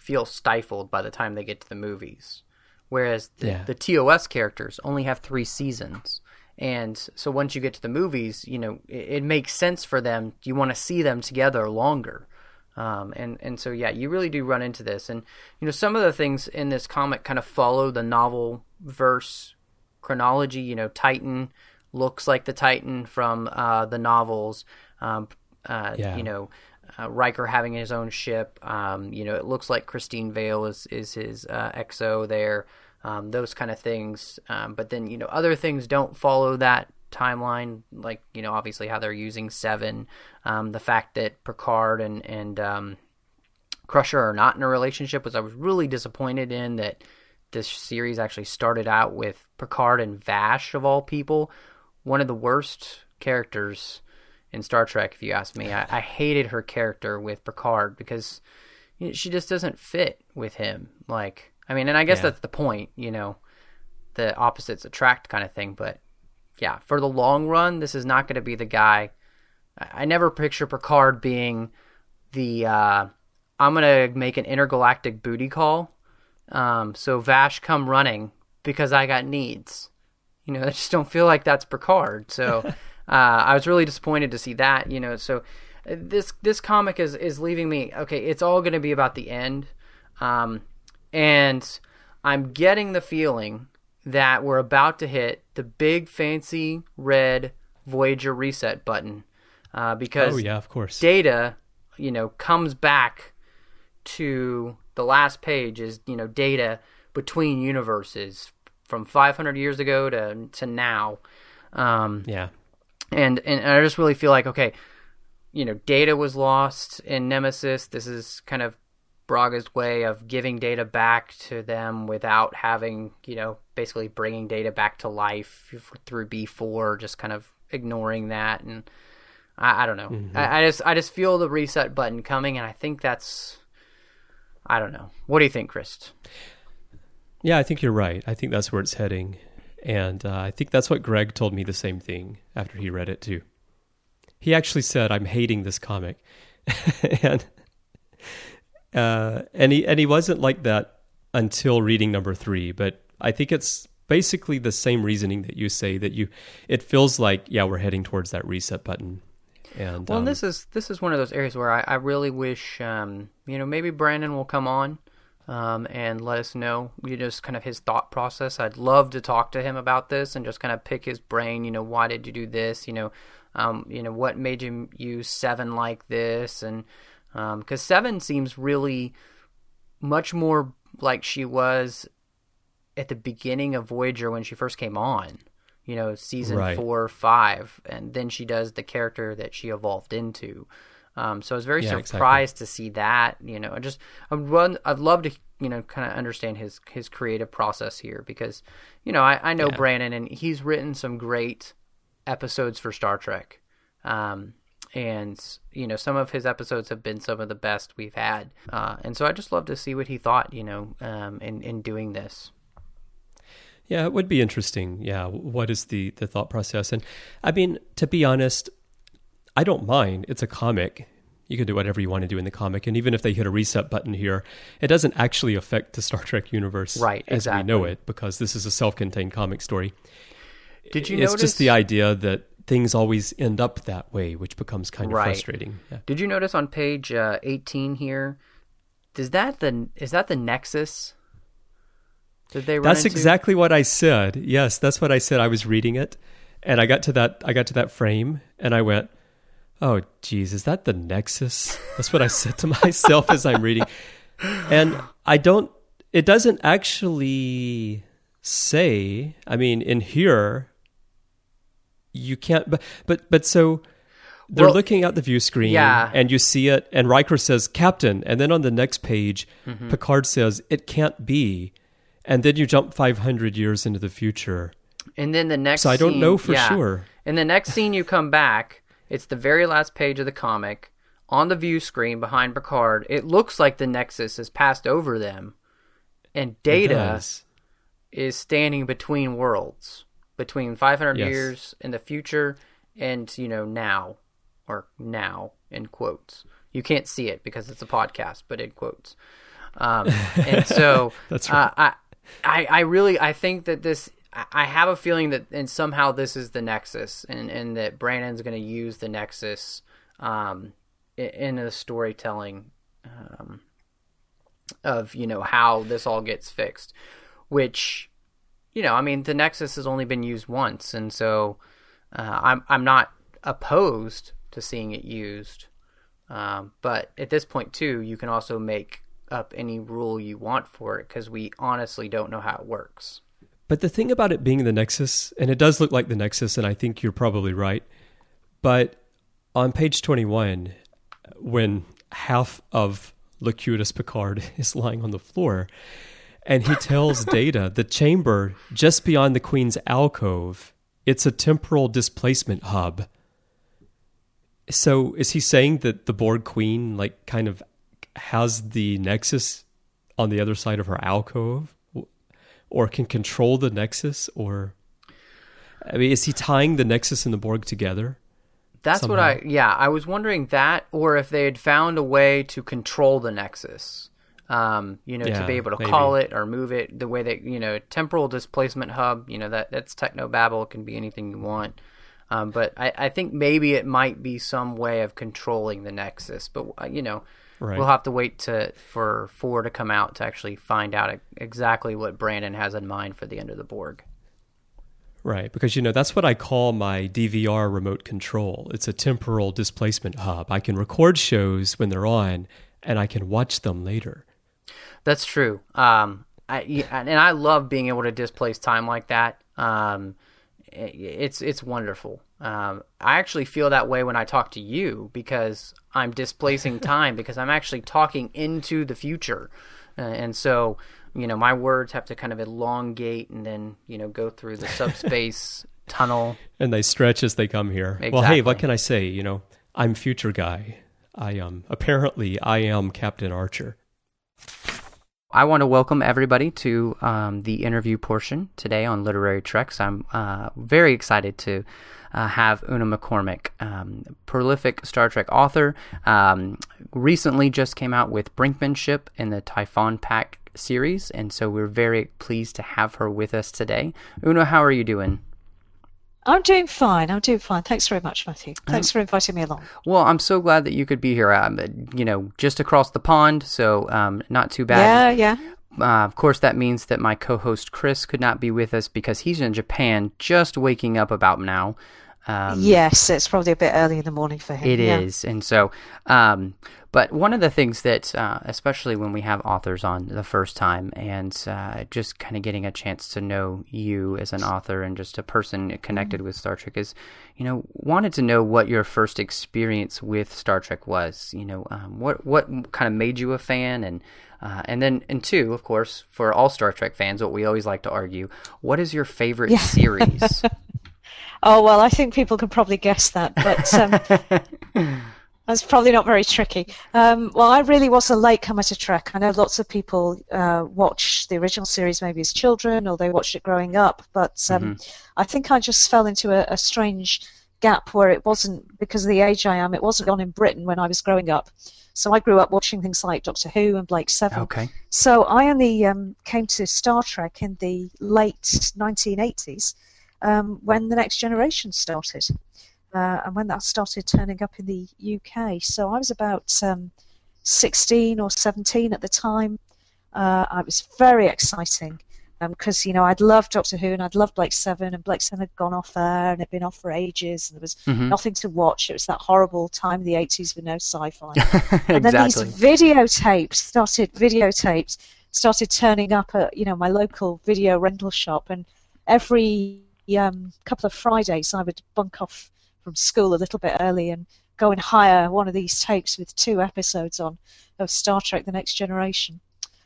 feel stifled by the time they get to the movies, whereas the, Yeah. the TOS characters only have three seasons. And so once you get to the movies, you know, it, it makes sense for them. You want to see them together longer. Um, and and so yeah, you really do run into this, and you know some of the things in this comic kind of follow the novel verse chronology. You know, Titan looks like the Titan from uh, the novels. Um, uh, Yeah. You know, uh, Riker having his own ship. Um, you know, it looks like Christine Vale is is his uh, XO there. Um, those kind of things. Um, but then you know other things don't follow that timeline. Like you know obviously how they're using Seven. Um, the fact that Picard and and um, Crusher are not in a relationship was I was really disappointed in that this series actually started out with Picard and Vash of all people, one of the worst characters in Star Trek, if you ask me. I, I hated her character with Picard because you know, she just doesn't fit with him. Like, I mean, and I guess Yeah. that's the point, you know, the opposites attract kind of thing. But yeah, for the long run, this is not going to be the guy. I, I never picture Picard being the uh, I'm gonna make an intergalactic booty call. Um, so Vash come running because I got needs. You know, I just don't feel like that's Picard. So uh, I was really disappointed to see that. You know, so uh, this this comic is is leaving me. Okay, it's all going to be about the end, um, and I'm getting the feeling that we're about to hit the big fancy red Voyager reset button. uh, because Oh yeah, of course. data, you know, comes back to the last page is you know data between universes from 500 years ago to to now. Um, yeah. And and I just really feel like okay, you know, data was lost in Nemesis. This is kind of Braga's way of giving data back to them without having you know basically bringing data back to life through B four, just kind of ignoring that and. I, I don't know. Mm-hmm. I, I just I just feel the reset button coming, and I think that's I don't know. What do you think, Chris? Yeah, I think you're right. I think that's where it's heading. And uh, I think that's what Greg told me the same thing after he read it too. He actually said, "I'm hating this comic," and uh, and he and he wasn't like that until reading number three. But I think it's basically the same reasoning that you say that you. It feels like yeah, we're heading towards that reset button. And Well, um, this is this is one of those areas where I, I really wish um, you know maybe Brandon will come on um, and let us know you know, just kind of his thought process. I'd love to talk to him about this and just kind of pick his brain. You know, why did you do this? You know, um, you know what made you use seven like this? And because seven seems really much more like she was at the beginning of Voyager when she first came on. You know, season Right. four or five, and then she does the character that she evolved into. Um, so I was very Yeah, exactly. surprised to see that. You know, I just I'd run. I'd love to you know kind of understand his his creative process here because you know I, I know Yeah. Brandon and he's written some great episodes for Star Trek. Um, and you know some of his episodes have been some of the best we've had, uh, and so I just love to see what he thought, you know, um, in in doing this. Yeah, it would be interesting. Yeah, what is the the thought process? And I mean, to be honest, I don't mind. It's a comic. You can do whatever you want to do in the comic, and even if they hit a reset button here, it doesn't actually affect the Star Trek universe Right, as we know it because this is a self-contained comic story. Did you it's notice? just the idea that things always end up that way, which becomes kind of Right. frustrating. Yeah. Did you notice on page uh, 18 here? Is that the is that the Nexus? Did they run That's into? exactly what I said. Yes, that's what I said. I was reading it, and I got to that. I got to that frame, and I went, "Oh, geez, is that the Nexus?" That's what I said to myself as I'm reading, and I don't. It doesn't actually say. I mean, in here, you can't. But but but so. They're Well, looking at the view screen, yeah. and you see it, and Riker says "Captain," and then on the next page, Mm-hmm. Picard says "It can't be," and then you jump 500 years into the future. And then the next. So I don't scene- know for yeah. sure. In the next scene, you come back. It's the very last page of the comic. On the view screen behind Picard, it looks like the Nexus has passed over them, and Data is standing between worlds, between 500 Yes. years in the future and you know now, or now in quotes. You can't see it because it's a podcast, but in quotes. Um, and so That's uh, I, I, I really, I think that this. I- have a feeling that, and somehow this is the Nexus, and, and that Brandon's going to use the Nexus um, in the storytelling um, of you know how this all gets fixed, which you know, I mean, the Nexus has only been used once, and so uh, I'm I'm not opposed to seeing it used. Um, but at this point, too, you can also make up any rule you want for it because we honestly don't know how it works. But the thing about it being the Nexus, and it does look like the Nexus, and I think you're probably right. But on page 21, when half of Locutus Picard is lying on the floor, and he tells Data the chamber just beyond the Queen's alcove, it's a temporal displacement hub. So is he saying that the Borg Queen, like, kind of has the Nexus on the other side of her alcove? Or can control the Nexus, or I mean, is he tying the Nexus and the Borg together? That's what I yeah, I was wondering that or if they had found a way to control the Nexus. Um, you know, to be able to maybe. call it or move it the way that you know, temporal displacement hub, you know, that that's techno babble, can be anything you want. Um, but I, I think maybe it might be some way of controlling the Nexus. But uh, you know, Right. we'll have to wait to for four to come out to actually find out exactly what Brandon has in mind for the end of the Borg. Right, because you know that's what I call my DVR remote control. It's a temporal displacement hub. I can record shows when they're on, and I can watch them later. That's true. Um, I, and I love being able to displace time like that. Um, it's it's wonderful. Um, I actually feel that way when I talk to you because I'm displacing time because I'm actually talking into the future, uh, and so you know my words have to kind of elongate and then you know go through the subspace tunnel, and they stretch as they come here. Exactly. Well, hey, what can I say? You know, I'm future guy. I am um, apparently I am Captain Archer. I want to welcome everybody to um, the interview portion today on Literary Treks. I'm uh, very excited to uh, have Una McCormack, um, prolific Star Trek author, um, recently just came out with Brinkmanship in the Typhon Pact series, and so we're very pleased to have her with us today. Una, how are you doing? I'm doing fine. I'm doing fine. Thanks very much, Matthew. Thanks for inviting me along. Well, I'm so glad that you could be here. Um, you know, just across the pond, so um, not too bad. Yeah, yeah. Uh, of course, that means that my co-host Chris could not be with us because he's in Japan, just waking up about now. Um, yes, it's probably a bit early in the morning for him. It yeah. is, and so, um, but one of the things that, uh, especially when we have authors on the first time, and uh, just kind of getting a chance to know you as an author and just a person connected with Star Trek, is, you know, wanted to know what your first experience with Star Trek was. You know, um, what what kind of made you a fan, and uh, and then, and two, of course, for all Star Trek fans, what we always like to argue: what is your favorite yeah. series? Oh well, I think people can probably guess that, but um, that's probably not very tricky. Um, well, I really was a late comer to Trek. I know lots of people uh, watch the original series maybe as children, or they watched it growing up, but um, mm-hmm. I think I just fell into a, a, strange gap where it wasn't because of the age I am. It wasn't on in Britain when I was growing up. So I grew up watching things like Doctor Who and Blake Seven. Okay. So I only um, came to Star Trek in the late 1980s um, when the next generation started, uh, and when that started turning up in the UK. So I was about um, 16 or 17 at the time. Uh, it was very exciting because um, you know I'd loved Doctor Who and I'd loved Blake Seven, and Blake Seven had gone off there and had been off for ages, and there was mm-hmm. nothing to watch. It was that horrible time of the 80s with no sci-fi. exactly. And then these videotapes started videotapes started turning up at you know my local video rental shop, and every um, couple of Fridays, I would bunk off from school a little bit early and go and hire one of these tapes with two episodes on of Star Trek: The Next Generation.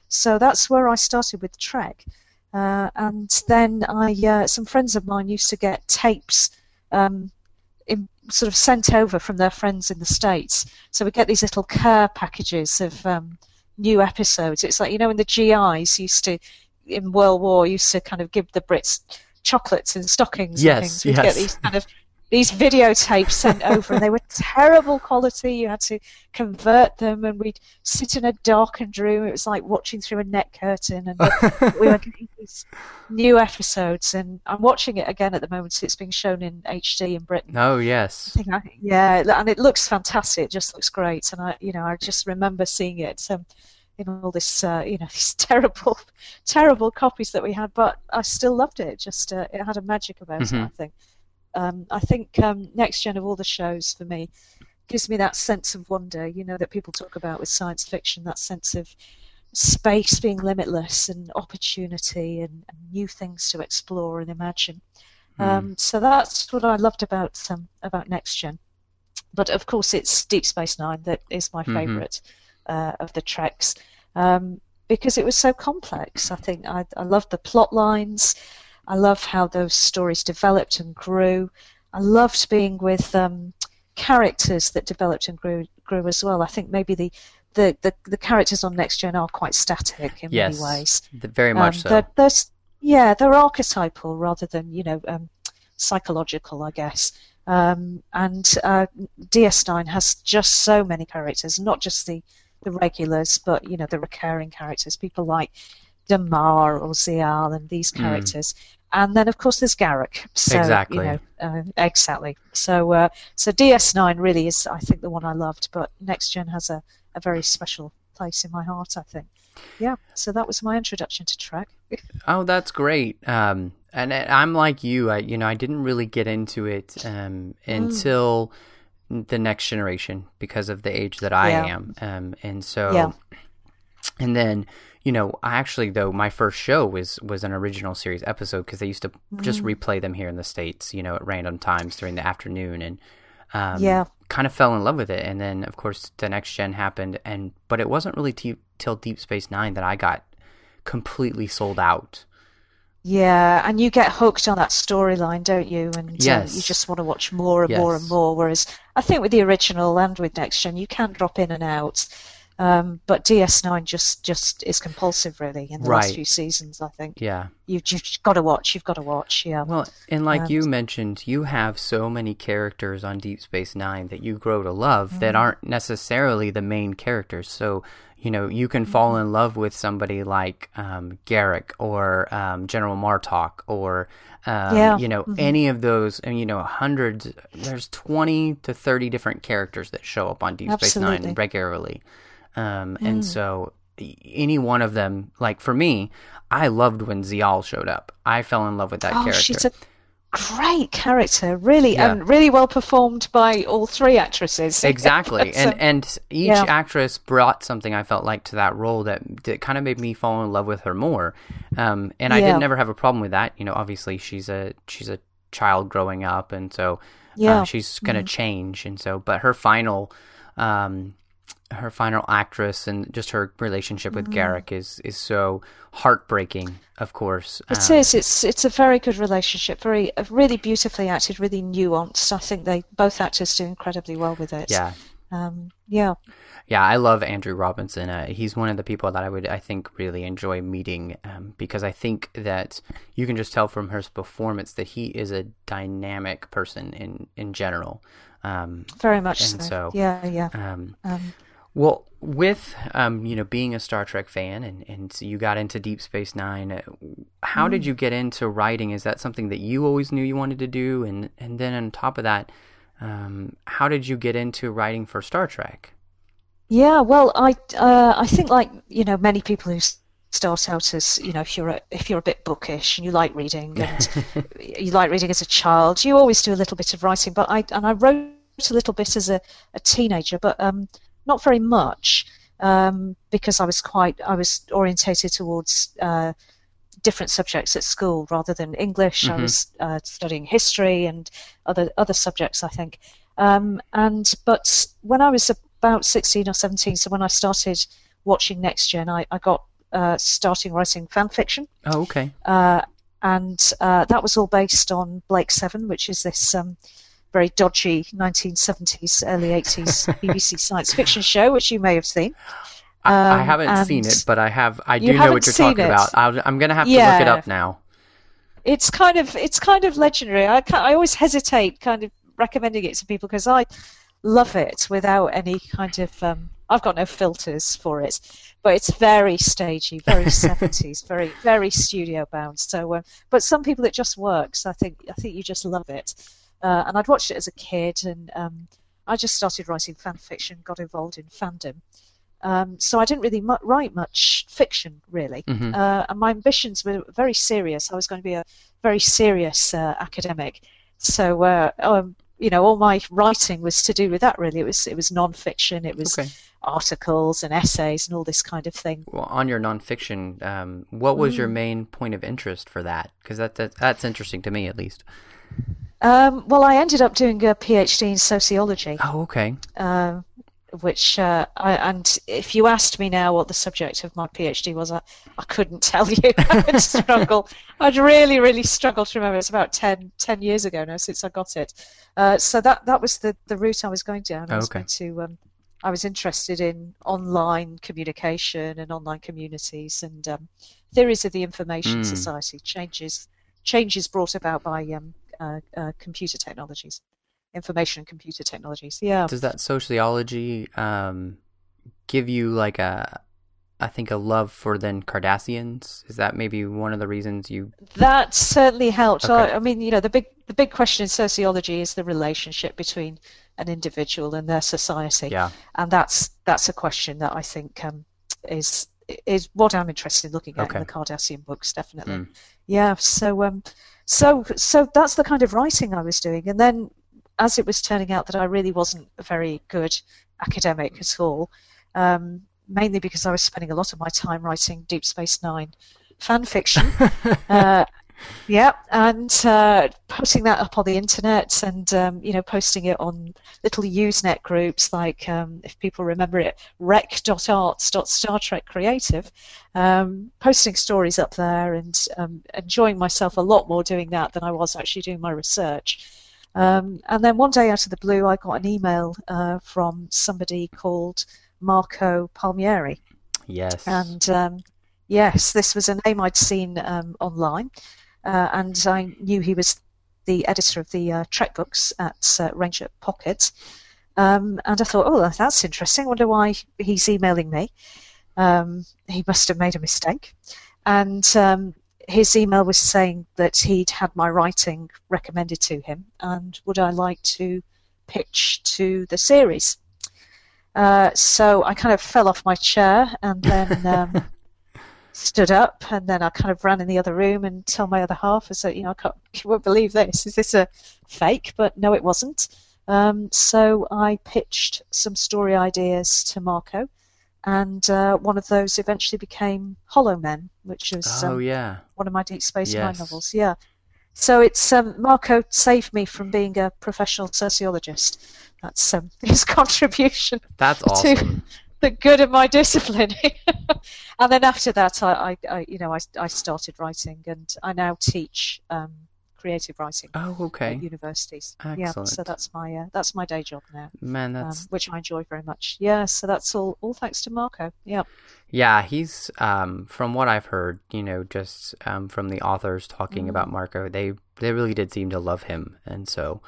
So that's where I started with Trek. Uh, and then I, uh, some friends of mine used to get tapes um, in, sort of sent over from their friends in the States. So we get these little care packages of um, new episodes. It's like, you know, when the GIs used to, in World War, used to kind of give the Brits chocolates and stockings yes, and things. We'd yes. get these kind of these videotapes sent over and they were terrible quality. You had to convert them and we'd sit in a darkened room. It was like watching through a net curtain and we were getting these new episodes and I'm watching it again at the moment so it's being shown in HD in Britain. Oh yes. I yeah, and it looks fantastic. It just looks great and I you know, I just remember seeing it. Um, in all this, uh, you know, these terrible, terrible copies that we had, but I still loved it. Just uh, it had a magic about mm-hmm. it. I think. Um, I think um, next gen of all the shows for me gives me that sense of wonder. You know that people talk about with science fiction, that sense of space being limitless and opportunity and, and new things to explore and imagine. Mm. Um, so that's what I loved about um, about next gen. But of course, it's Deep Space Nine that is my mm-hmm. favorite uh, of the treks um, because it was so complex. I think I, I loved the plot lines. I love how those stories developed and grew. I loved being with um, characters that developed and grew grew as well. I think maybe the the, the, the characters on Next Gen are quite static in yes, many ways. Very much um, so. They're, they're, yeah, they're archetypal rather than you know um, psychological, I guess. Um, and uh, DS9 has just so many characters, not just the the regulars, but you know the recurring characters, people like Damar or Ziyal and these hmm. characters. Mm. And then, of course, there's Garak. So, exactly. You know, uh, exactly. So, uh, so DS9 really is, I think, the one I loved. But Next Gen has a, a very special place in my heart. I think. Yeah. So that was my introduction to Trek. oh, that's great. Um, and I- I'm like you. I you know I didn't really get into it um, until the next generation because of the age that I Yeah. am, um, and so Yeah. and then you know I actually though my first show was was an original series episode because they used to just replay them here in the states, you know, at random times during the afternoon, and um, Yeah. kind of fell in love with it. And then of course the next gen happened, and but it wasn't really t- till Deep Space Nine that I got completely sold out. Yeah, and you get hooked on that storyline, don't you? And uh, Yes. you just want to watch more and more and more. Whereas I think with the original and with Next Gen, you can drop in and out. Um, but DS9 just just is compulsive, really, in the Right. last few seasons. I think Yeah. you you've got to watch. You've got to watch. Yeah. Well, and like Um, you mentioned, you have so many characters on Deep Space Nine that you grow to love that Mm-hmm. aren't necessarily the main characters. So, you know, you can fall Mm-hmm. in love with somebody like um, Garak or um, General Martok or, um, Yeah. you know, any of those, and, you know, hundreds, there's 20 to 30 different characters that show up on Deep Space Nine regularly. Um, Mm. And so, any one of them, like for me, I loved when Ziyal showed up. I fell in love with that oh, character. she's a great character, really, Yeah. and really well performed by all three actresses. exactly and So- and each yeah. actress brought something i felt like to that role that, that kind of made me fall in love with her more um, and i Yeah. did never have a problem with that you know obviously she's a she's a child growing up and so Yeah. Mm-hmm. uh, she's going to change and so but her final um, her final actress and just her relationship Mm-hmm. with Garak is is so heartbreaking of course It Um, is. It's it's a very good relationship. Very really beautifully acted. Really nuanced. I think they both actors do incredibly well with it. yeah Um, yeah. Yeah, I love Andrew Robinson. Uh, he's one of the people that I would, I think, really enjoy meeting um, because I think that you can just tell from his performance that he is a dynamic person in in general. Um, Very much so. so- Yeah. Yeah. um, Um, well, with um, you know being a Star Trek fan and and so you got into Deep Space Nine, uh, how Mm. did you get into writing? Is that something that you always knew you wanted to do? And and then on top of that, um, how did you get into writing for Star Trek? Yeah, well, I uh, I think like you know many people who start out as you know if you're a, if you're a bit bookish and you like reading and you like reading as a child, you always do a little bit of writing. But I and I wrote a little bit as a, a teenager, but um, not very much um, because I was quite I was orientated towards uh, different subjects at school rather than English. I was uh, studying history and other other subjects, I think. Um, and but when I was about sixteen or seventeen, so when I started watching Next Gen, I, I got uh, starting writing fan fiction, Oh, okay. uh, and uh, that was all based on Blake Seven, which is this. Um, very dodgy 1970s, early 80s BBC science fiction show, which you may have seen. I, I Um, haven't seen it, but I have. I do know what you're talking it? about. I'll, I'm gonna have to look it up now. it's kind of it's kind of legendary. I I always hesitate kind of recommending it to people because I love it without any kind of um, I've got no filters for it, but it's very stagey, very seventies, very very studio bound. So, uh, but some people it just works. I think I think you just love it. Uh, and I'd watched it as a kid, and um, I just started writing fan fiction, got involved in fandom. Um, so I didn't really mu- write much fiction, really. Mhm. Uh, and my ambitions were very serious. I was going to be a very serious uh, academic. So, uh, um, you know, all my writing was to do with that. Really, it was it was non-fiction. It was Okay. Articles and essays and all this kind of thing. Well, on your nonfiction, um, what was Mm. your main point of interest for that? Because that, that that's interesting to me, at least. Um, well, I ended up doing a PhD in sociology. Oh, okay. um, which uh, I, and if you asked me now what the subject of my PhD was, I, I couldn't tell you. I'd struggle. I'd really, really struggle to remember. It's about 10, 10 years ago now since I got it. Uh, so that that was the, the route I was going down. I was Okay. going to. Um, I was interested in online communication and online communities and um, theories of the information Mm. society changes changes brought about by um, uh, uh, computer technologies, information and computer technologies. Yeah. Does that sociology um, give you like a, I think, a love for then Cardassians? Is that maybe one of the reasons you? That certainly helped. Okay. I, I mean, you know, the big the big question in sociology is the relationship between an individual and their society, Yeah. and that's that's a question that I think um, is is what I'm interested in looking at Okay. in the Cardassian books, definitely. Mm. Yeah. So um, so so that's the kind of writing I was doing, and then as it was turning out that I really wasn't a very good academic at all, um, mainly because I was spending a lot of my time writing Deep Space Nine fan fiction. uh, yeah, and uh, posting that up on the internet, and um, you know, posting it on little Usenet groups like, um, if people remember it, rec.arts.star Trek Creative, um, posting stories up there, and um, enjoying myself a lot more doing that than I was actually doing my research. Um, and then one day out of the blue, I got an email uh, from somebody called Marco Palmieri. Yes. And um, yes, this was a name I'd seen um, online, uh, and I knew he was the editor of the uh, Trek books at uh, Ranger Pocket. Um, and I thought, oh, that's interesting. I Wonder why he's emailing me. Um, he must have made a mistake. And um, his email was saying that he'd had my writing recommended to him, and would I like to pitch to the series? Uh, so I kind of fell off my chair and then um, stood up, and then I kind of ran in the other room and told my other half, I said, you know, I can't, you won't believe this. Is this a fake? But no, it wasn't. Um, so I pitched some story ideas to Marco, and uh, one of those eventually became Hollow Men, which is oh um, yeah. one of my Deep Space Nine Yes. novels. Yeah. So it's um, Marco saved me from being a professional sociologist. That's um, his contribution That's awesome. The good of my discipline. and then after that, I, I, I you know, I, I started writing, and I now teach um, creative writing Oh, at okay. universities. Yeah, so that's my uh, that's my day job now, Man, um, which I enjoy very much. Yeah, so that's all all thanks to Marco. Yeah. Yeah, he's um, from what I've heard, you know, just um, from the authors talking about Mm. Marco, they they really did seem to love him, and so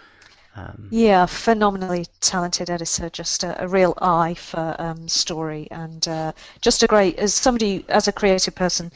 um, Yeah, phenomenally talented editor, just a, a real eye for um, story, and uh, just a great as somebody as a creative person,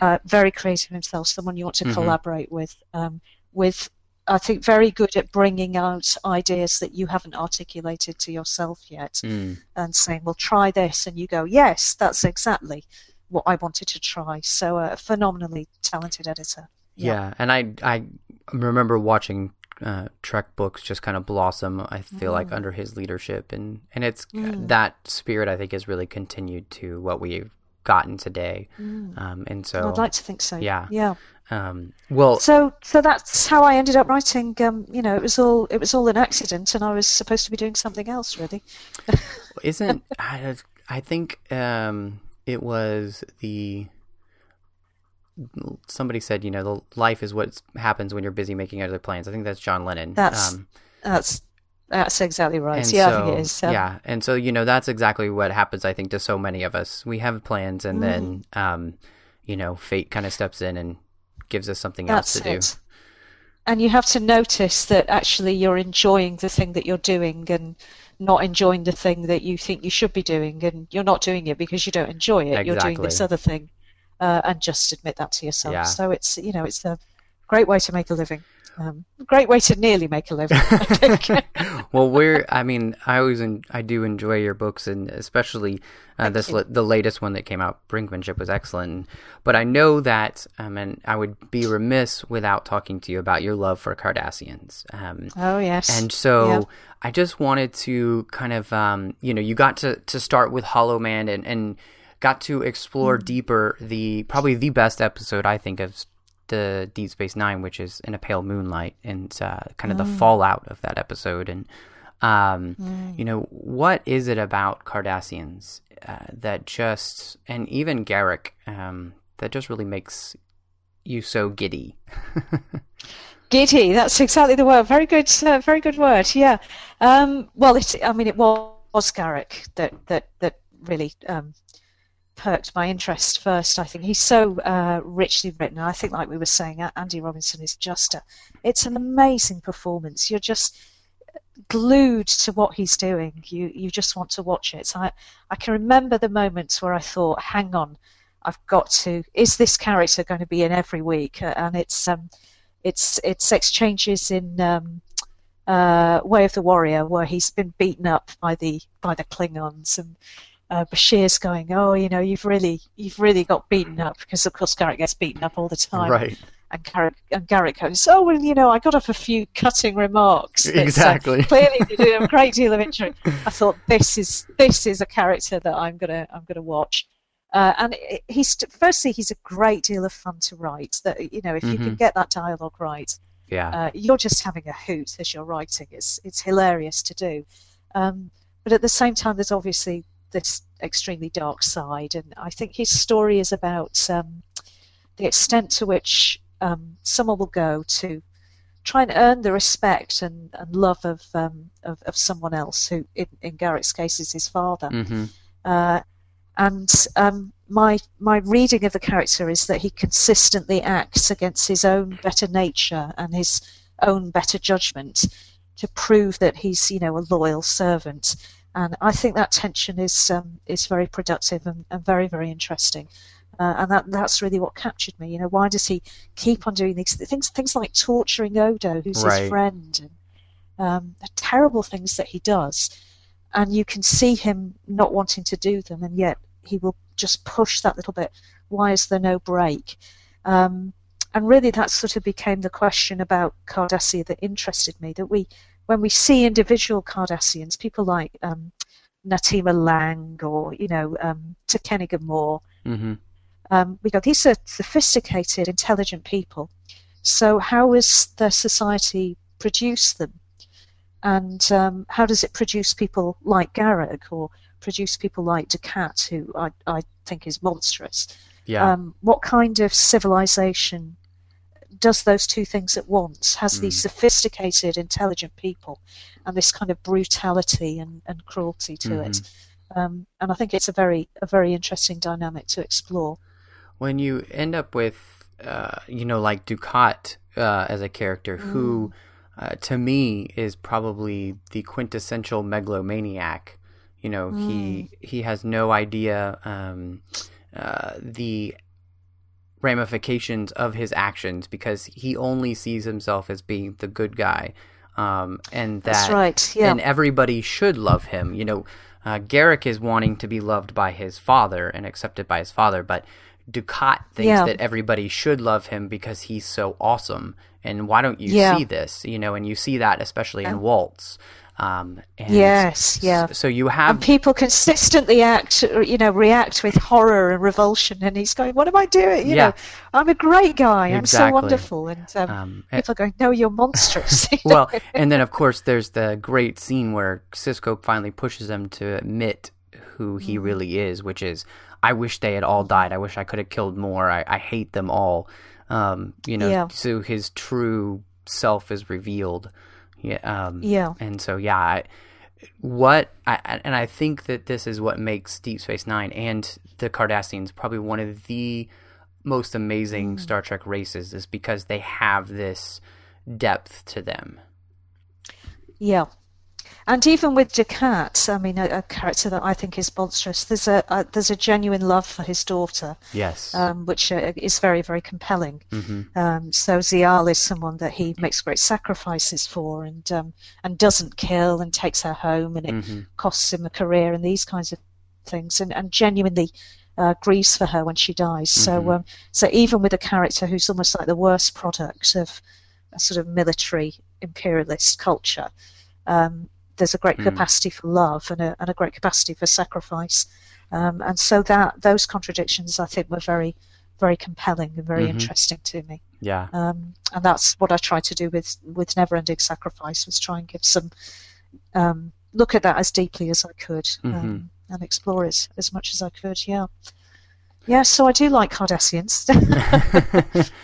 uh, very creative himself, someone you want to Mhm. collaborate with. Um, with I think very good at bringing out ideas that you haven't articulated to yourself yet, mm, and saying, "Well, try this," and you go, "Yes, that's exactly what I wanted to try." So, uh, a phenomenally talented editor. yeah. and I I remember watching uh, Trek books just kind of blossom. I feel like Mm. under his leadership, and and it's Mm. that spirit I think has really continued to what we've gotten today, um, and so I'd like to think so. yeah. Yeah. um, well, So, so that's how I ended up writing. Um, you know, it was all it was all an accident, and I was supposed to be doing something else, really. Isn't I? I think um, it was the somebody said you know the life is what happens when you're busy making other plans. I think that's John Lennon. That's um, That's that's exactly right. and yeah, so, I think it is. Um, yeah, and so you know that's exactly what happens. I think to so many of us, we have plans, and then Mm. um, you know fate kind of steps in and gives us something else that's to do. And you have to notice that actually you're enjoying the thing that you're doing, and not enjoying the thing that you think you should be doing, and you're not doing it because you don't enjoy it. You're doing this other thing, uh, and just admit that to yourself. Yeah. So it's you know it's a great way to make a living. Um, great way to nearly make a living. I think. well, we're. I mean, I always. En- I do enjoy your books, and especially uh, this. La- the latest one that came out, Brinkmanship, was excellent. But I know that, um, and I would be remiss without talking to you about your love for Cardassians. Um, oh yes. and so Yeah. I just wanted to kind of, um, you know, you got to, to start with Hollow Men and, and got to explore Mm. deeper the probably the best episode I think of the Deep Space Nine, which is in a pale moonlight, and uh, kind of the Mm. fallout of that episode. And um, you know, what is it about Cardassians uh, that just, and even Garak, um, that just really makes you so giddy? Giddy, that's exactly the word. Very good, uh, very good word. Yeah. Um, well, it, I mean, it was Garak that that that really um, perked my interest first. I think he's so uh, richly written. I think, like we were saying, Andy Robinson is just a. It's an amazing performance. You're just glued to what he's doing. You you just want to watch it. I I can remember the moments where I thought, hang on, I've got to. Is this character going to be in every week? And it's um, it's it's exchanges in um, uh, Way of the Warrior where he's been beaten up by the by the Klingons and uh, Bashir's going, "Oh, you know, you've really, you've really got beaten up," because of course Garak gets beaten up all the time. Right. And Garak, and Garak goes, "Oh, well, you know, I got off a few cutting remarks. that, uh, Exactly. clearly, did a great deal of injury." I thought this is this is a character that I'm gonna I'm gonna watch. Uh, and he's firstly he's a great deal of fun to write. That you know, if you can get that dialogue right, Yeah. uh, you're just having a hoot as you're writing. It's it's hilarious to do, um, but at the same time, there's obviously this extremely dark side, and I think his story is about um, the extent to which um, someone will go to try and earn the respect and, and love of, um, of of someone else, who in, in Garak's case is his father. hmm Uh, and um, my my reading of the character is that he consistently acts against his own better nature and his own better judgment to prove that he's you know a loyal servant. And I think that tension is um, is very productive and, and very very interesting. Uh, and that that's really what captured me. You know, why does he keep on doing these things? Things like torturing Odo, who's Right. his friend, and um, the terrible things that he does and you can see him not wanting to do them, and yet he will just push that little bit. Why is there no break? Um, and really, that sort of became the question about Cardassia that interested me. That we, when we see individual Cardassians, people like um, Natima Lang or you know um, Tekeny Ghemor, hmm um, we go, these are sophisticated, intelligent people. So how has their society produced them? And um, how does it produce people like Garak or produce people like Dukat, who I, I think is monstrous? Yeah. Um, what kind of civilization does those two things at once? Has these sophisticated, intelligent people and this kind of brutality and, and cruelty to it? Um, and I think it's a very a very interesting dynamic to explore. when you end up with, uh, you know, like Dukat uh, as a character who, uh, to me, is probably the quintessential megalomaniac. You know, he he has no idea um, uh, the ramifications of his actions because he only sees himself as being the good guy, um, and that That's right. Yeah. and everybody should love him. You know, uh, Garak is wanting to be loved by his father and accepted by his father, but Dukat thinks Yeah. that everybody should love him because he's so awesome. And why don't you Yeah. see this? You know, and you see that especially in Waltz. Um, and Yes, yeah. So you have and people consistently act, you know, react with horror and revulsion, and he's going, "What am I doing? You Yeah. know, I'm a great guy. I'm so wonderful." And um, Um, and- people are going, "No, you're monstrous." well, and then of course there's the great scene where Sisko finally pushes him to admit who he Mm-hmm. really is, which is, I wish they had all died. I wish I could have killed more. I, I hate them all. Um, you know, Yeah. so his true self is revealed. Yeah. Um, Yeah. And so, yeah, I, what, I, and I think that this is what makes Deep Space Nine and the Cardassians probably one of the most amazing Mm. Star Trek races is because they have this depth to them. Yeah. And even with Dukat, I mean, a, a character that I think is monstrous. There's a, a there's a genuine love for his daughter, Yes. um, which uh, is very very compelling. hmm Um, so Ziyal is someone that he makes great sacrifices for, and um, and doesn't kill, and takes her home, and it Mhm. costs him a career, and these kinds of things, and, and genuinely uh, grieves for her when she dies. So um, so even with a character who's almost like the worst product of a sort of military imperialist culture, um, there's a great capacity for love and a, and a great capacity for sacrifice. Um, and so that those contradictions, I think, were very, very compelling and very interesting to me. Yeah. Um, and that's what I tried to do with with Neverending Sacrifice was try and give some um, look at that as deeply as I could um, and explore it as much as I could. Yeah, yeah. So I do like Cardassians.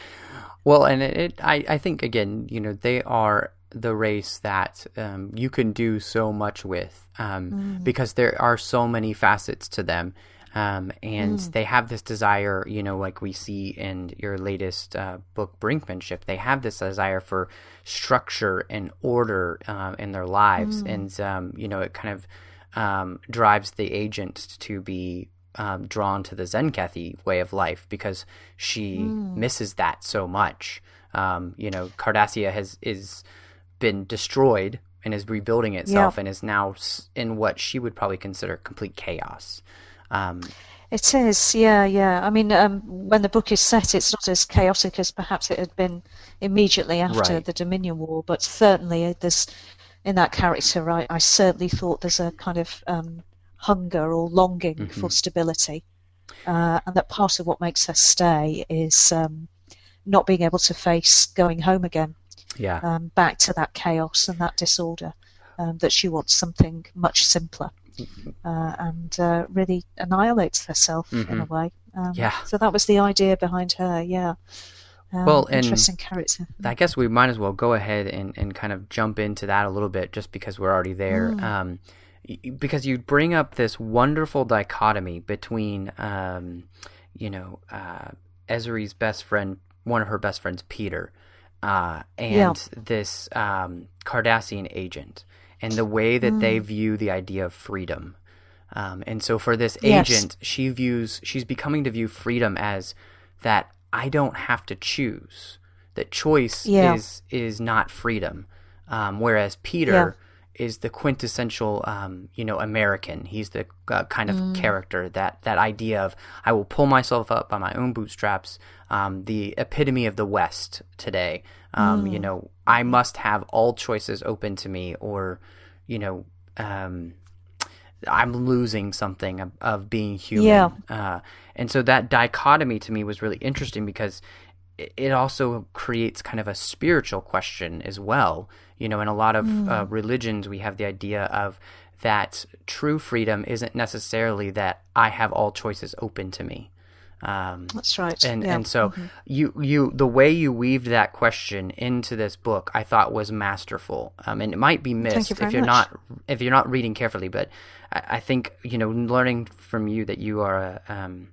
Well, and it, it I, I think again, you know, they are the race that um, you can do so much with um, because there are so many facets to them. Um, and they have this desire, you know, like we see in your latest uh, book, Brinkmanship. They have this desire for structure and order uh, in their lives, and um, you know, it kind of um, drives the agent to be um, drawn to the Zenkathy way of life because she misses that so much. Um, you know, Cardassia has is been destroyed and is rebuilding itself and is now in what she would probably consider complete chaos. Um, It is, yeah, yeah. I mean, um, when the book is set, it's not as chaotic as perhaps it had been immediately after Right. the Dominion War, but certainly there's in that character, I, I certainly thought there's a kind of um, hunger or longing Mm-hmm. for stability, uh, and that part of what makes her stay is um, not being able to face going home again, yeah, um, back to that chaos and that disorder. Um, that she wants something much simpler, uh, and uh, really annihilates herself in a way. Um, Yeah. So that was the idea behind her. Yeah. Um, Well, interesting character. I guess we might as well go ahead and, and kind of jump into that a little bit just because we're already there. Um, because you bring up this wonderful dichotomy between, um, you know, uh, Ezri's best friend, one of her best friends, Peter, uh, and Yeah. this um, Cardassian agent, and the way that they view the idea of freedom. Um, and so for this Yes. agent, she views she's becoming to view freedom as that I don't have to choose. That choice Yeah. is is not freedom. Um, whereas Peter is the quintessential, um, you know, American. He's the uh, kind of character that that idea of I will pull myself up by my own bootstraps. Um, the epitome of the West today. Um, You know, I must have all choices open to me, or you know, um, I'm losing something of, of being human. Yeah. Uh, and so that dichotomy to me was really interesting because it, also creates kind of a spiritual question as well. You know, in a lot of uh, religions, we have the idea of that true freedom isn't necessarily that I have all choices open to me. Um, That's right. and yeah. and so you you the way you weaved that question into this book I thought was masterful um, and it might be missed you if you're much. not if you're not reading carefully but I, I think you know learning from you that you are a um,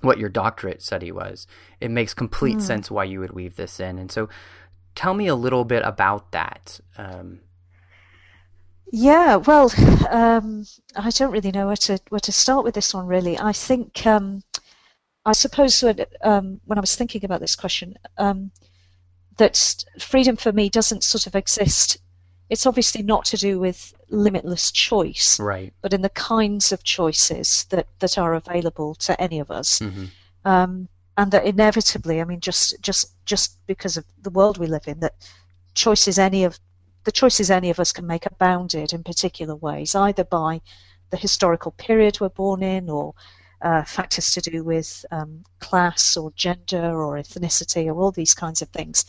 what your doctorate study was it makes complete Hmm. sense why you would weave this in and so tell me a little bit about that um, Yeah, well, um, I don't really know where to where to start with this one. Really, I think um, I suppose when um, when I was thinking about this question, um, that freedom for me doesn't sort of exist. It's obviously not to do with limitless choice, right but in the kinds of choices that that are available to any of us. Mhm. Um, and that inevitably, I mean, just just just because of the world we live in, that choices any of the choices any of us can make are bounded in particular ways, either by the historical period we're born in, or uh, factors to do with um, class or gender or ethnicity, or all these kinds of things.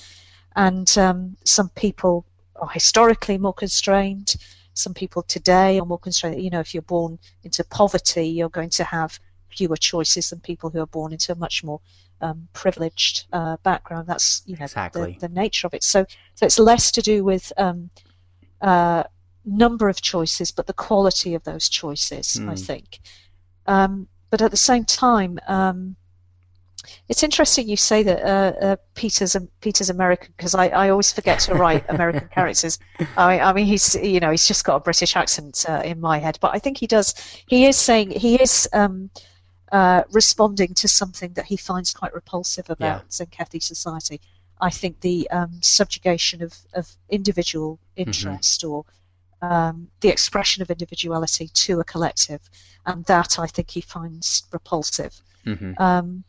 And um, some people are historically more constrained. Some people today are more constrained. You know, if you're born into poverty, you're going to have fewer choices than people who are born into a much more um, privileged uh, background. That's you know Exactly. the, the nature of it. So so it's less to do with um, uh, number of choices, but the quality of those choices. I Mm. think. Um, but at the same time, um, it's interesting you say that uh, uh, Peter's Peter's American because I, I always forget to write American characters. I, I mean he's you know he's just got a British accent uh, in my head, but I think he does. He is saying he is um, uh, responding to something that he finds quite repulsive about Zenkethi society. I think the um, subjugation of, of individual interest or um, the expression of individuality to a collective, and that I think he finds repulsive. Mhm. Um,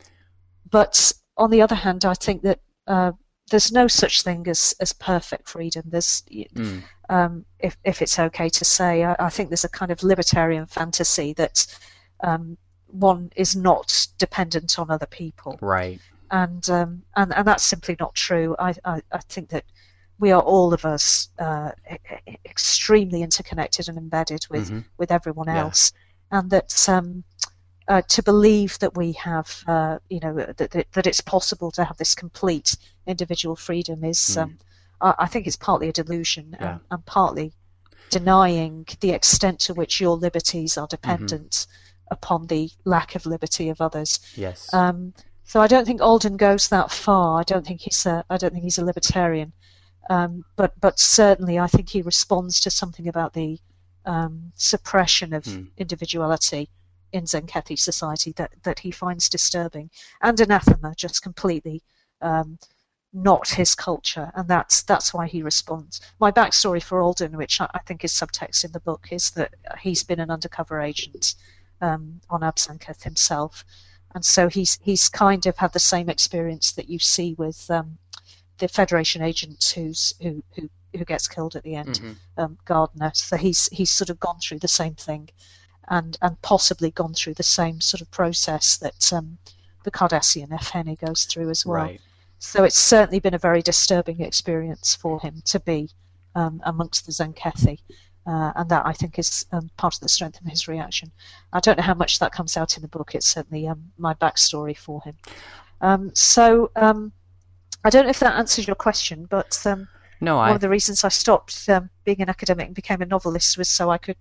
but on the other hand, I think that uh, there's no such thing as, as perfect freedom. There's, Mm. um, if, if it's okay to say, I, I think there's a kind of libertarian fantasy that um, one is not dependent on other people, right and um, and and that's simply not true. I I, I think that we are all of us uh, extremely interconnected and embedded with Mhm. with everyone Yeah. else, and that um, uh, to believe that we have, uh, you know, that, that that it's possible to have this complete individual freedom is, um, I, I think it's partly a delusion Yeah. and, and partly denying the extent to which your liberties are dependent upon the lack of liberty of others. yes Um, so I don't think Alden goes that far. I don't think he's a I don't think he's a libertarian. Um, but but certainly I think he responds to something about the um, suppression of Hmm. individuality in Zenkethi society that, that he finds disturbing and anathema, just completely um, not his culture, and that's that's why he responds. My backstory for Alden, which I, I think is subtext in the book, is that he's been an undercover agent um, on Absanketh himself, and so he's he's kind of had the same experience that you see with um, the Federation agent who's who who who gets killed at the end, Mhm. um, Gardner. So he's he's sort of gone through the same thing, and and possibly gone through the same sort of process that um, the Cardassian Efhene goes through as well. Right. So it's certainly been a very disturbing experience for him to be um, amongst the Zenkethi. Uh, and that I think is um, part of the strength of his reaction. I don't know how much that comes out in the book. It's certainly um, my backstory for him. Um, so um, I don't know if that answers your question, but um, No, one of the reasons I stopped um, being an academic and became a novelist was so I could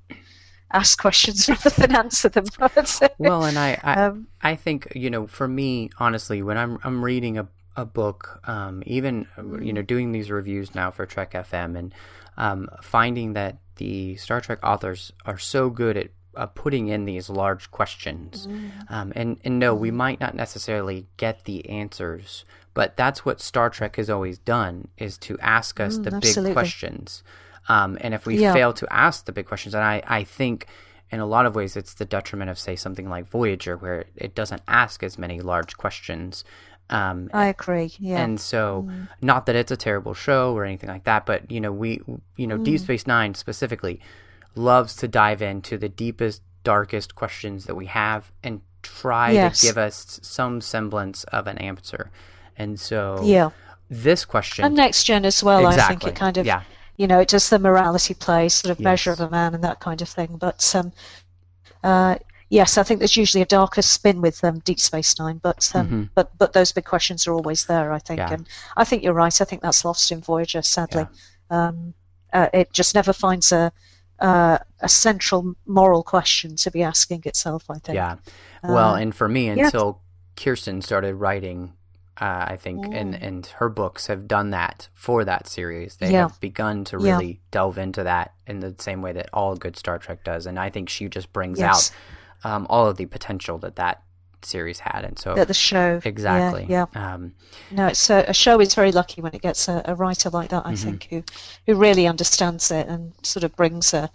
ask questions rather than answer them. well, and I, I um, I think you know, for me, honestly, when I'm I'm reading a a book, um, even you know, doing these reviews now for Trek FM, and um, finding that the Star Trek authors are so good at uh, putting in these large questions, um, and and no, we might not necessarily get the answers, but that's what Star Trek has always done: is to ask us the big questions. Um, and if we Yeah. fail to ask the big questions, and I, I think in a lot of ways it's the detriment of, say, something like Voyager, where it doesn't ask as many large questions. Um, I agree. Yeah. and so, not that it's a terrible show or anything like that, but you know, we, you know, Deep Space Nine specifically loves to dive into the deepest, darkest questions that we have and try Yes. to give us some semblance of an answer. And so, yeah. this question, And next gen as well. I think it kind of, Yeah. you know, it does the morality play, sort of measure of a man and that kind of thing. But um, uh, yes, I think there's usually a darker spin with um, Deep Space Nine, but um, but but those big questions are always there. I think, Mm-hmm. Yeah. and I think you're right. I think that's lost in Voyager, sadly. Um, uh, it just never finds a uh, a central moral question to be asking itself. I think. Yeah. Well, Uh, and for me, yeah. until Kirsten started writing, uh, I think, and, and her books have done that for that series. They Yeah. have begun to Yeah. really delve into that in the same way that all good Star Trek does. And I think she just brings Yes. out um, all of the potential that that series had. And so, That the show. Yeah, exactly. Yeah. Um, No, it's a, a show is very lucky when it gets a, a writer like that. I Mm-hmm. think who who really understands it and sort of brings a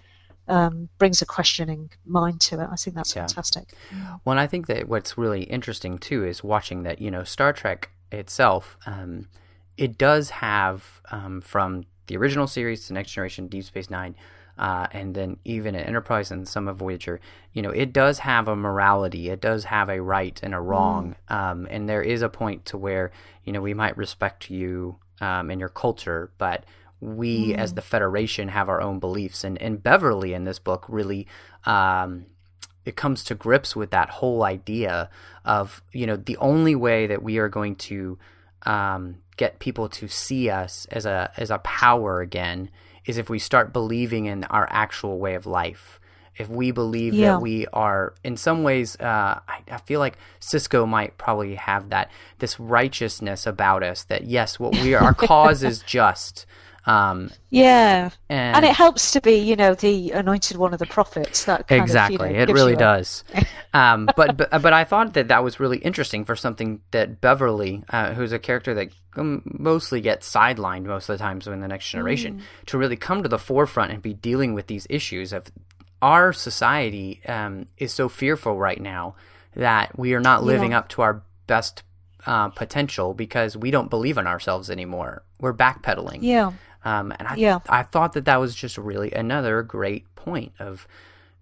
um, brings a questioning mind to it. I think that's Yeah. fantastic. Well, and I think that what's really interesting too is watching that you know Star Trek itself. Um, it does have um, from the original series to Next Generation, Deep Space Nine, uh, and then even Enterprise and some of Voyager. You know, it does have a morality. It does have a right and a wrong. Um, and there is a point to where you know we might respect you um, and your culture, but we as the Federation have our own beliefs. And, and Beverly in this book really um, it comes to grips with that whole idea of you know the only way that we are going to um, get people to see us as a as a power again is if we start believing in our actual way of life. If we believe Yeah. that we are, in some ways, uh, I, I feel like Sisko might probably have that this righteousness about us. That yes, what we are, our cause is just. Um, Yeah, and, and it helps to be, you know, the anointed one of the prophets. That exactly Of, you know, it really does. Um, but, but but i thought that that was really interesting for something that beverly uh, who's a character that mostly gets sidelined most of the times in the next generation to really come to the forefront and be dealing with these issues of our society um, is so fearful right now that we are not living Yeah. up to our best uh, potential because we don't believe in ourselves anymore. We're backpedaling. Yeah, um, and I, Yeah. I thought that that was just really another great point of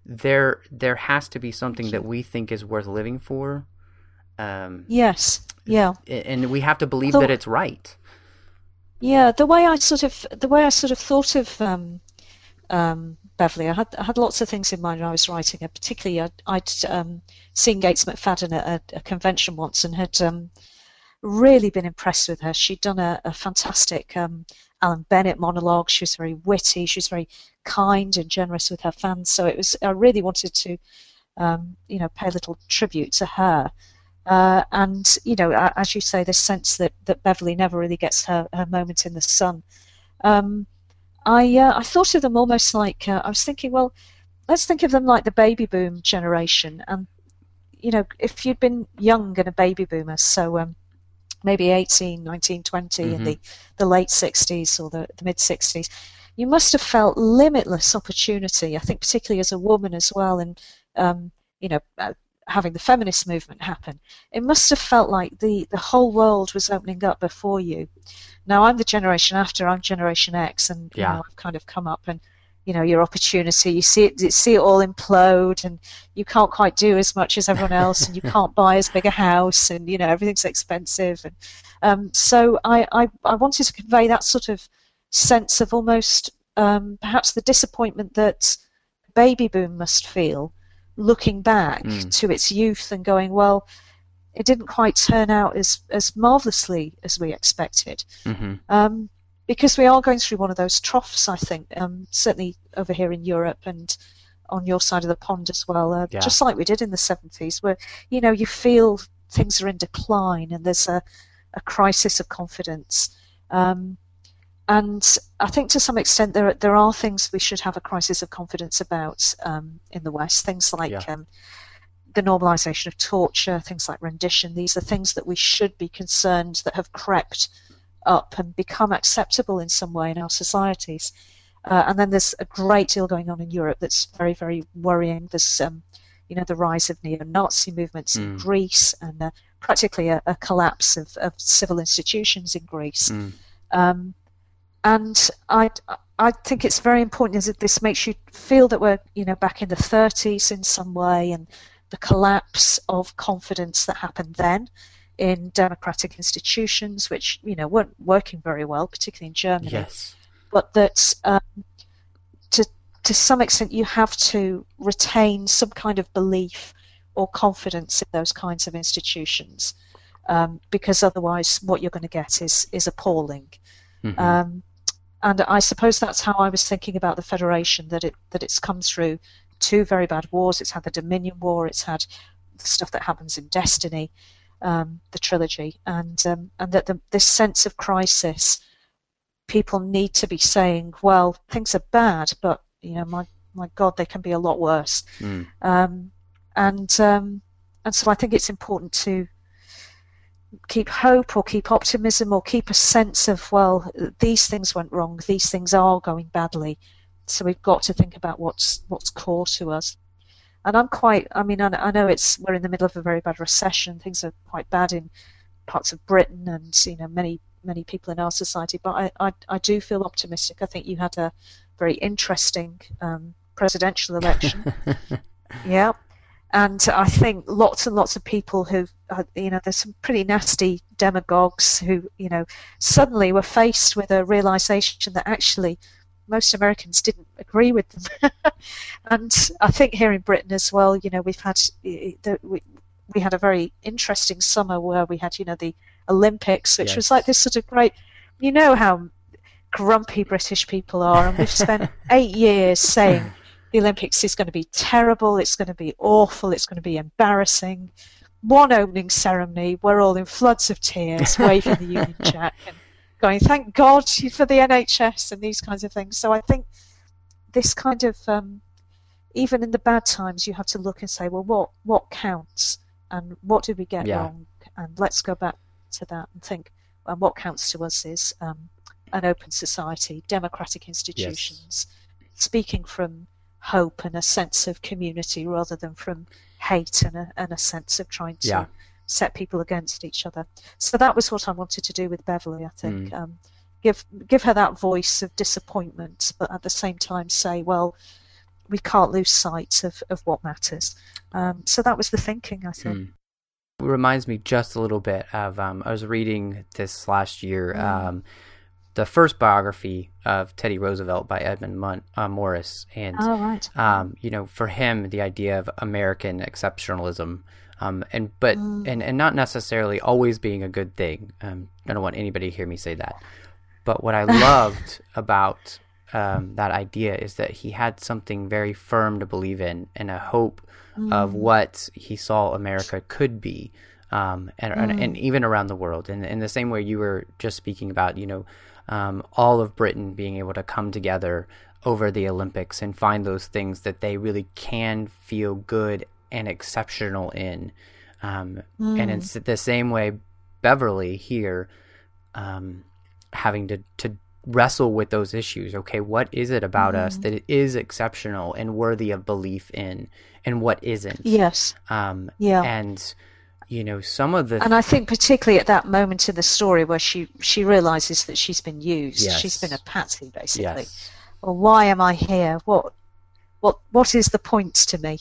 there there has to be something that we think is worth living for, um, yes, yeah. and we have to believe that it's right. Yeah, the way I sort of the way I sort of thought of um, um, Beverly, I had I had lots of things in mind when I was writing it. Particularly, I'd, I'd um, seen Gates McFadden at a, a convention once and had um, really been impressed with her. She'd done a, a fantastic um, Alan Bennett monologue. She was very witty. She was very kind and generous with her fans. So it was I really wanted to, um, you know, pay a little tribute to her. Uh, and you know, as you say, this sense that, that Beverly never really gets her, her moment in the sun. Um, I uh, I thought of them almost like uh, I was thinking, well, let's think of them like the baby boom generation, and you know, if you'd been young and a baby boomer, so um, maybe 18, 19, 20 in the, the late 60s or the, the mid 60s, you must have felt limitless opportunity. I think particularly as a woman as well, and um, you know, uh, having the feminist movement happen, it must have felt like the the whole world was opening up before you. Now I'm the generation after. I'm Generation X, and you Yeah. know, I've kind of come up and you know your opportunity. You see it, see it all implode, and you can't quite do as much as everyone else, and you can't buy as big a house, and you know everything's expensive. And um, so I, I I wanted to convey that sort of sense of almost um, perhaps the disappointment that baby boom must feel looking back Mm. to its youth and going, well, it didn't quite turn out as, as marvelously as we expected. hmm Um, because we are going through one of those troughs, I think, um, certainly over here in Europe and on your side of the pond as well, uh, Yeah. just like we did in the 70s, where, you know, you feel things are in decline and there's a, a crisis of confidence. Um, and I think to some extent there, there are things we should have a crisis of confidence about um, in the West, things like Yeah. um, the normalization of torture, things like rendition. These are things that we should be concerned that have crept up and become acceptable in some way in our societies. Uh, and then there's a great deal going on in Europe that's very, very worrying. There's, um, you know, the rise of neo-Nazi movements in Mm. Greece and uh, practically a, a collapse of, of civil institutions in Greece. Mm. Um, and I, I think it's very important that this makes you feel that we're, you know, back in the 30s in some way, and the collapse of confidence that happened then in democratic institutions, which you know weren't working very well, particularly in Germany Yes. but that um, to to some extent you have to retain some kind of belief or confidence in those kinds of institutions, um, because otherwise what you're going to get is is appalling. Mhm. Um, and I suppose that's how I was thinking about the Federation that it that it's come through two very bad wars. It's had the Dominion War. It's had the stuff that happens in Destiny, um, the trilogy, and um, and that the, this sense of crisis, people need to be saying, well, things are bad, but you know, my my God, they can be a lot worse. Mm. Um, and um, and so I think it's important to keep hope or keep optimism or keep a sense of well these things went wrong these things are going badly so we've got to think about what's what's core to us and I'm quite I mean I, I know it's we're in the middle of a very bad recession. Things are quite bad in parts of Britain and you know many many people in our society. But I I, I do feel optimistic. I think you had a very interesting um, presidential election. Yeah. And I think lots and lots of people who, uh, you know, there's some pretty nasty demagogues who, you know, suddenly were faced with a realization that actually most Americans didn't agree with them. and I think here in Britain as well, you know, we've had, the, we, we had a very interesting summer where we had, you know, the Olympics, which was like this sort of great, you know, how grumpy British people are. And we've spent eight years saying, the Olympics is going to be terrible, it's going to be awful, it's going to be embarrassing. One opening ceremony, we're all in floods of tears, waving the Union Jack and going, thank God for the NHS and these kinds of things. So I think this kind of, um, even in the bad times, you have to look and say, well, what, what counts and what did we get Yeah. wrong? And let's go back to that and think, and what counts to us is um, an open society, democratic institutions, speaking from hope and a sense of community rather than from hate and a, and a sense of trying to Yeah. Set people against each other. So that was what I wanted to do with Beverly. I think Mm. um, give give her that voice of disappointment, but at the same time say, well, we can't lose sight of, of what matters. Um, so that was the thinking. I think. Mm. It reminds me just a little bit of um, I was reading this last year Mm. um, the first biography of Teddy Roosevelt by Edmund Mon- uh, Morris, and Oh right. um, you know, for him, the idea of American exceptionalism, um, and but Mm. and and not necessarily always being a good thing. Um, I don't want anybody to hear me say that. But what I loved about um, that idea is that he had something very firm to believe in and a hope of what he saw America could be. Um, and, and, and even around the world, and in the same way you were just speaking about, you know, um, all of Britain being able to come together over the Olympics and find those things that they really can feel good and exceptional in. Um, And it's the same way Beverly here um, having to, to wrestle with those issues. Okay, what is it about Mm-hmm. us that it is exceptional and worthy of belief in, and what isn't? Yes. Um, Yeah. And you know, some of the And I think particularly at that moment in the story where she she realizes that she's been used, Yes. she's been a patsy basically. yes, Or why am I here? What what what is the point to me?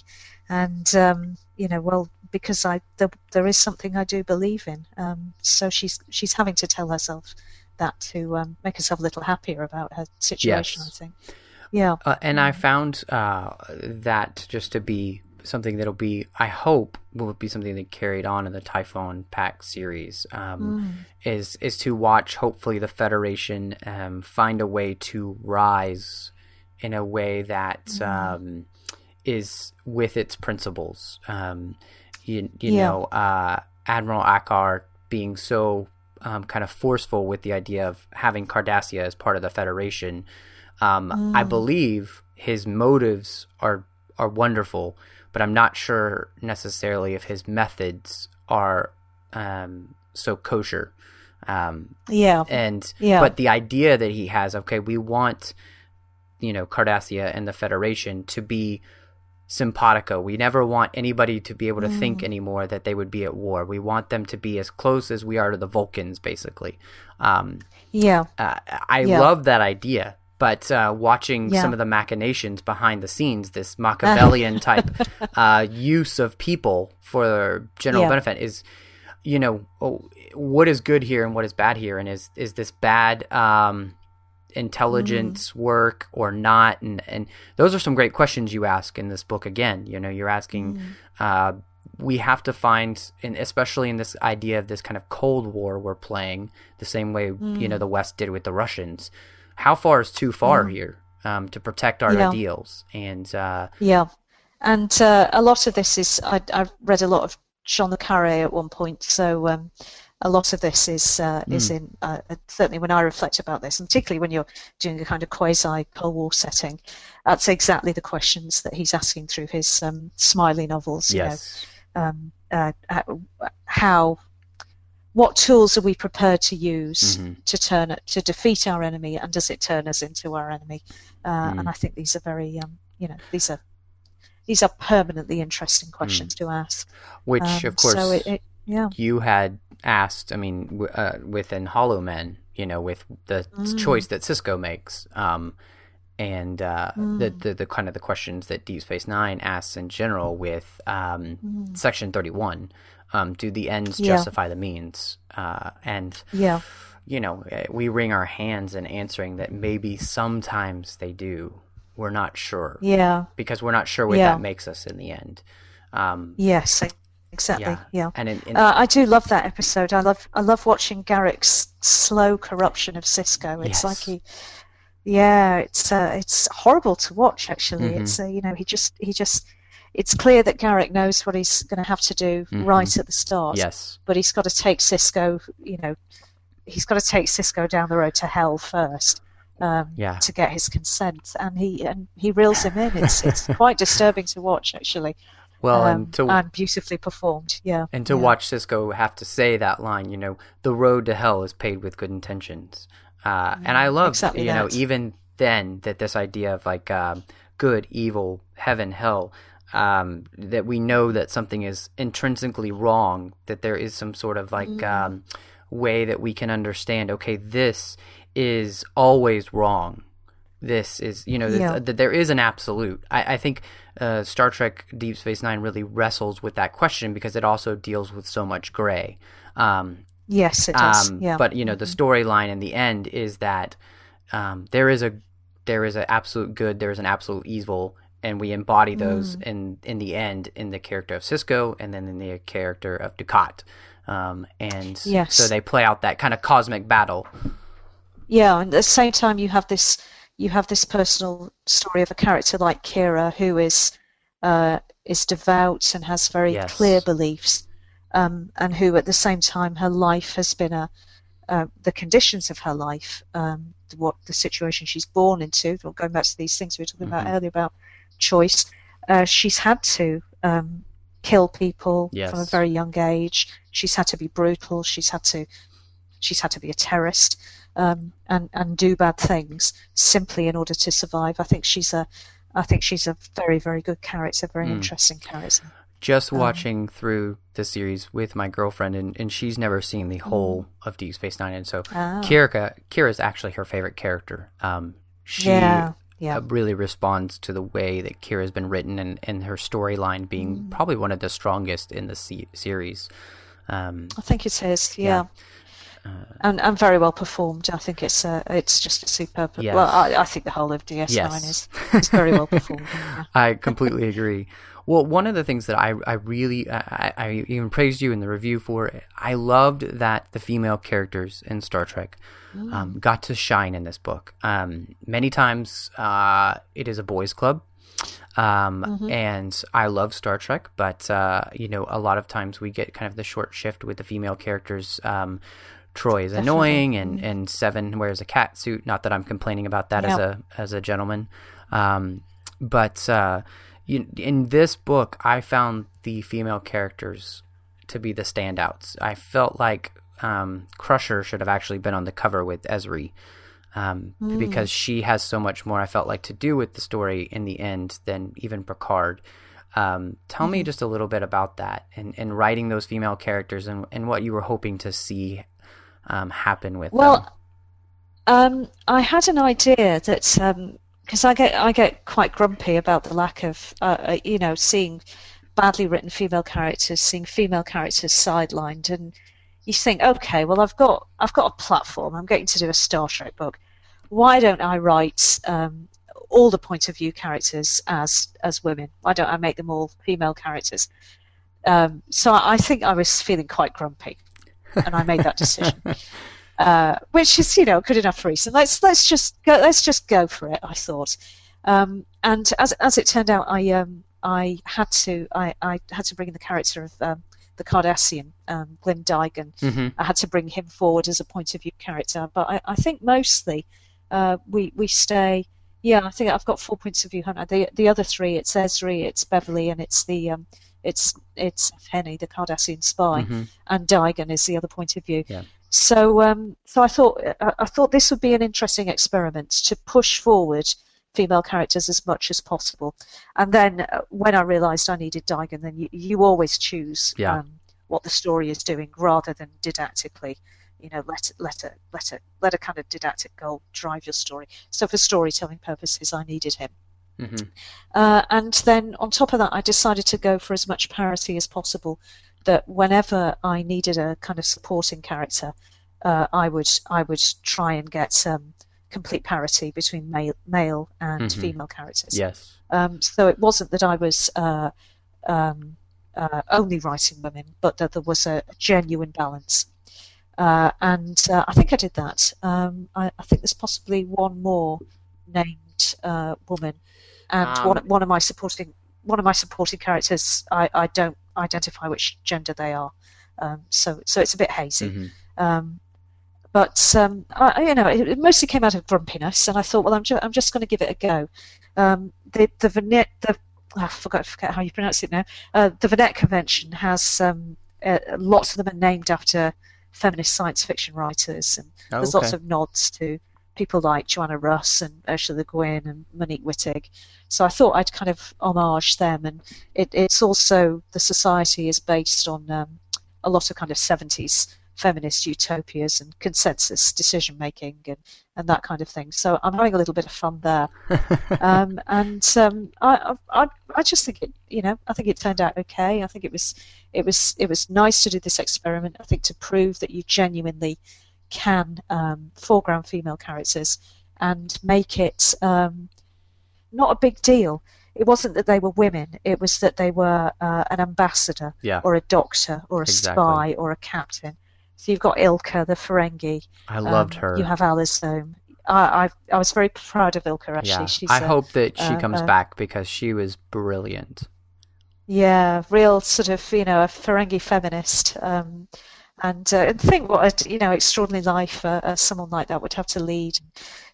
And um, you know, well, because I there, there is something I do believe in. Um, so she's she's having to tell herself that to um, make herself a little happier about her situation. Yes. I think. Yeah. Uh, and I found uh, that just to be something that'll be, I hope, will be something that carried on in the Typhon Pact series. Um, Is is to watch, hopefully, the Federation um, find a way to rise in a way that um, is with its principles. Um, you you Yeah. know, uh, Admiral Akaar being so um, kind of forceful with the idea of having Cardassia as part of the Federation. Um, I believe his motives are are wonderful, but I'm not sure necessarily if his methods are um, so kosher. Um, Yeah. and Yeah. but the idea that he has, okay, we want you know Cardassia and the Federation to be simpatico. We never want anybody to be able to think Mm. anymore that they would be at war. We want them to be as close as we are to the Vulcans, basically. Um, Yeah. uh, I Yeah. love that idea. But uh, watching Yeah. some of the machinations behind the scenes, this Machiavellian type uh, use of people for general Yeah. benefit is, you know, oh, what is good here and what is bad here, and is is this bad um, intelligence Mm. work or not? And and those are some great questions you ask in this book. Again, you know, you're asking. Mm. Uh, we have to find, and especially in this idea of this kind of Cold War we're playing, the same way you Mm. know the West did with the Russians. How far is too far here um, to protect our Yeah. ideals? And uh, Yeah, and uh, a lot of this is I, I read a lot of John le Carré at one point, so um, a lot of this is uh, is in uh, certainly when I reflect about this, and particularly when you're doing a kind of quasi Cold War setting, that's exactly the questions that he's asking through his um, Smiley novels. you know. yes, um, uh, how what tools are we prepared to use Mhm. to turn to defeat our enemy and does it turn us into our enemy uh, Mm. and I think these are very um, you know these are these are permanently interesting questions to ask which Um, of course so it, it yeah you had asked. I mean, w- uh, within Hollow Men, you know, with the Mm. choice that Sisko makes, um, and uh, Mm. the, the the kind of the questions that Deep Space Nine asks in general with um, Section Thirty One. Um, do the ends Mm. Yeah. justify the means? Uh, and yeah you know, eh, we wring our hands in answering that maybe sometimes they do. We're not sure yeah because we're not sure what Yeah. that makes us in the end. Um, yes exactly yeah. yeah, And in, in, Uh, I do love that episode. I love I love watching Garak's slow corruption of Sisko. It's Yes. like he, yeah, it's uh, it's horrible to watch. Actually, Mhm. it's uh, you know he just he just it's clear that Garrick knows what he's going to have to do Mhm. right at the start. yes. but he's got to take Sisko. You know, he's got to take Sisko down the road to hell first. Um, Yeah. to get his consent, and he and he reels him in. It's it's quite disturbing to watch, actually, Well, um, and to and beautifully performed. Yeah, and to yeah. watch Sisko have to say that line, you know, the road to hell is paved with good intentions. Uh, and I love, exactly you know, even then that this idea of like um, good, evil, heaven, hell, um, that we know that something is intrinsically wrong, that there is some sort of like Mm. um, way that we can understand, okay, this is always wrong. This is, you know, th- Yeah. that there is an absolute. I, I think uh, Star Trek Deep Space Nine really wrestles with that question because it also deals with so much gray. Um, Yes, it does. um, yeah. Mm-hmm. But you know, the storyline in the end is that um, there is a there is an absolute good, there is an absolute evil, and we embody those Mm. in in the end in the character of Sisko, and then in the character of Dukat. Um, and Yes. so they play out that kind of cosmic battle. yeah, and at the same time, you have this you have this personal story of a character like Kira who is uh, is devout and has very Yes. clear beliefs, um, and who at the same time her life has been a uh, the conditions of her life, um, what the situation she's born into. Going back to these things we were talking about Mhm. earlier about choice, uh, she's had to um, kill people Yes. from a very young age. She's had to be brutal. She's had to she's had to be a terrorist um, and and do bad things simply in order to survive. I think she's a I think she's a very very good character, very interesting character. Just watching through the series with my girlfriend, and, and she's never seen the whole of Deep Space Nine, and so Ah. Kira Kira's actually her favorite character. Um, she Yeah, yeah. uh, really responds to the way that Kira's been written, and, and her storyline being Mm. probably one of the strongest in the se- series. Um, I think it is, yeah. And, and very well performed. I think it's uh, it's just a superb. Yes. Well, I, I think the whole of DS9 Yes. is, is very well performed. I completely agree. Well, one of the things that I, I really, I, I even praised you in the review for, I loved that the female characters in Star Trek um, got to shine in this book. Um, many times uh, it is a boys' club. Um, And I love Star Trek, but, uh, you know, a lot of times we get kind of the short shift with the female characters. Um, Troi is annoying, and, and Seven wears a cat suit. Not that I'm complaining about that as a as a gentleman, um, but uh, you, in this book, I found the female characters to be the standouts. I felt like um, Crusher should have actually been on the cover with Ezri. Um, because she has so much more I felt like to do with the story in the end than even Picard. Um, tell me just a little bit about that and, and writing those female characters and, and what you were hoping to see um, happen with them. Well, um, I had an idea that because I get I get quite grumpy about the lack of uh, uh, you know seeing badly written female characters, seeing female characters sidelined, and you think, okay, well I've got I've got a platform. I'm getting to do a Star Trek book. Why don't I write um, all the point of view characters as as women? Why don't I make them all female characters? Um, so I think I was feeling quite grumpy, and I made that decision uh, which is you know good enough reason. Let's let's just go. Let's just go for it. I thought, um, and as as it turned out, I um, I had to I, I had to bring in the character of um, the Cardassian um, Glinn Digan. Mhm. I had to bring him forward as a point of view character, but I, I think mostly uh, we we stay. Yeah, I think I've got four points of view. I? The the other three, it's Ezri, it's Beverly, and it's the um, it's it's Henny, the Cardassian spy, Mhm. and Digan is the other point of view. Yeah. So, um, so I thought I, thought this would be an interesting experiment to push forward female characters as much as possible. And then uh, when I realised I needed Digan, then you, you always choose Yeah. um, what the story is doing rather than didactically. You know, let let a let a let a kind of didactic goal drive your story. So for storytelling purposes, I needed him. Mhm. Uh, and then on top of that, I decided to go for as much parity as possible. That whenever I needed a kind of supporting character, uh, I would I would try and get um, complete parity between male male and Mhm. female characters. Yes. Um, so it wasn't that I was uh, um, uh, only writing women, but that there was a, genuine balance. Uh, and uh, I think I did that. Um, I, I think there's possibly one more named uh, woman, and Um, one one of my supporting one of my supporting characters. I, I don't identify which gender they are, um, so so it's a bit hazy. Mhm. Um, but um, I, I- you know, it, it mostly came out of grumpiness, and I thought, well, I'm, ju- I'm just going to give it a go. Um, the the Venet, the I forgot, forget how you pronounce it now. Uh, the Venet Convention has um, uh, lots of them are named after feminist science fiction writers, and Oh, there's okay. lots of nods to people like Joanna Russ and Ursula Le Guin and Monique Wittig. So I thought I'd kind of homage them, and it, it's also the society is based on um, a lot of kind of 70s feminist utopias and consensus decision making and, and that kind of thing. So I'm having a little bit of fun there. um, and um, I, I, I just think it, you know, I think it turned out okay. I think it was, it was, it was nice to do this experiment. I think to prove that you genuinely can um, foreground female characters and make it um, not a big deal. It wasn't that they were women; it was that they were uh, an ambassador, Yeah. or a doctor, or a Exactly. spy, or a captain. So you've got Ilka, the Ferengi. I loved um, her. You have Alizome. I, I, I was very proud of Ilka. Actually, yeah. she's I a- hope that she uh, comes uh, back because she was brilliant. Yeah, real sort of, you know, a Ferengi feminist. Um, and, uh, and think what a you know extraordinary life uh, someone like that would have to lead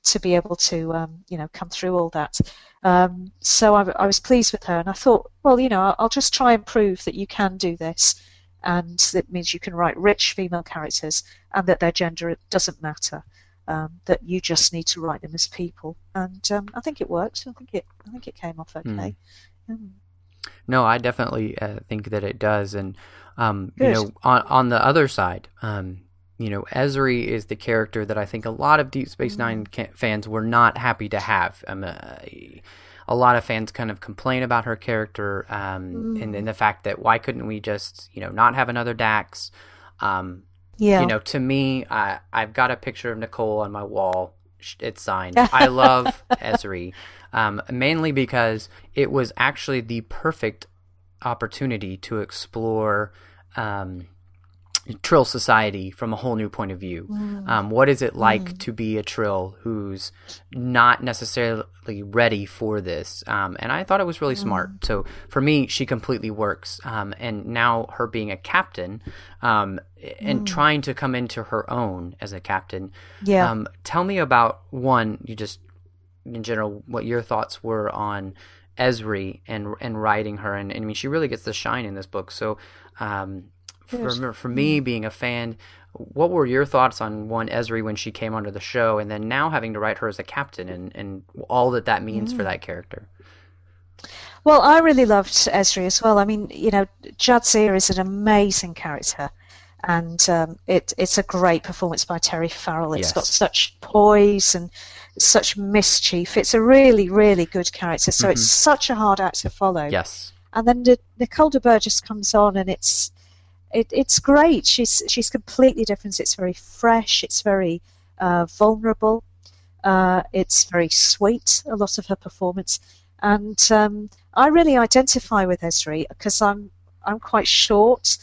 to be able to um, you know come through all that. Um, so I, I, was pleased with her, and I thought, well, you know, I'll, I'll just try and prove that you can do this, and that means you can write rich female characters, and that their gender doesn't matter. Um, that you just need to write them as people, and um, I think it worked. I think it, I think it came off okay. Mm. Mm. No, I definitely uh, think that it does, and um, you know, on on the other side, um, you know, Ezri is the character that I think a lot of Deep Space Nine mm. fans were not happy to have. Um, uh, a lot of fans kind of complain about her character um, mm. and, and, the fact that why couldn't we just, you know, not have another Dax? Um, yeah. You know, to me, I, I've got a picture of Nicole on my wall. It's signed. I love Ezri, um, mainly because it was actually the perfect opportunity to explore um, Trill society from a whole new point of view. Mm. Um, what is it like mm. to be a Trill who's not necessarily ready for this? Um, and I thought it was really mm. smart. So for me, she completely works. Um, and now her being a captain um, and mm. trying to come into her own as a captain. Yeah. Um, tell me about one. You just in general, what your thoughts were on Ezri and and writing her, and, and I mean she really gets the shine in this book. So, um, for for me being a fan, what were your thoughts on one Ezri when she came onto the show, and then now having to write her as a captain, and and all that that means mm. for that character? Well, I really loved Ezri as well. I mean, you know, Jadzia is an amazing character, and um, it it's a great performance by Terry Farrell. It's yes. got such poise and such mischief. It's a really, really good character. So mm-hmm. it's such a hard act to follow. Yes. And then the, Nicole de Burgess comes on, and it's it, it's great. She's she's completely different. It's very fresh. It's very uh, vulnerable. Uh, it's very sweet. A lot of her performance, and um, I really identify with Ezri because I'm I'm quite short.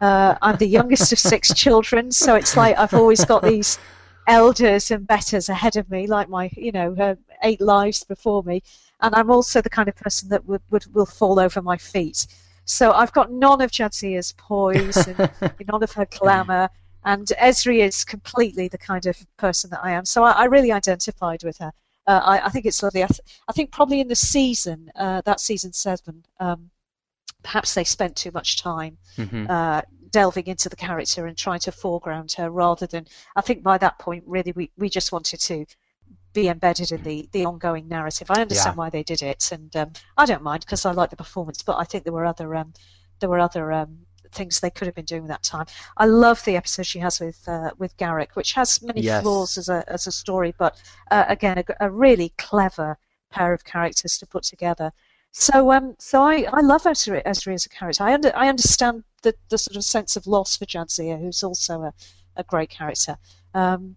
Uh, I'm the youngest of six children, so it's like I've always got these elders and betters ahead of me, like my, you know, uh, eight lives before me. And I'm also the kind of person that would, would will fall over my feet. So I've got none of Jadzia's poise and none of her glamour. And Ezri is completely the kind of person that I am. So I, I really identified with her. Uh, I, I, think it's lovely. I, th- I, think probably in the season, uh, that season seven, um, perhaps they spent too much time mm-hmm. uh, delving into the character and trying to foreground her rather than I think by that point really we, we just wanted to be embedded in the, the ongoing narrative. I understand yeah. why they did it, and um, I don't mind because I like the performance. But I think there were other um, there were other um, things they could have been doing that time. I love the episode she has with uh, with Garak, which has many yes. flaws as a as a story, but uh, again a, a, really clever pair of characters to put together. So, um, so I, I love Ezri, Ezri as a character. I, under, I understand the, the sort of sense of loss for Jadzia, who's also a, a great character. Um,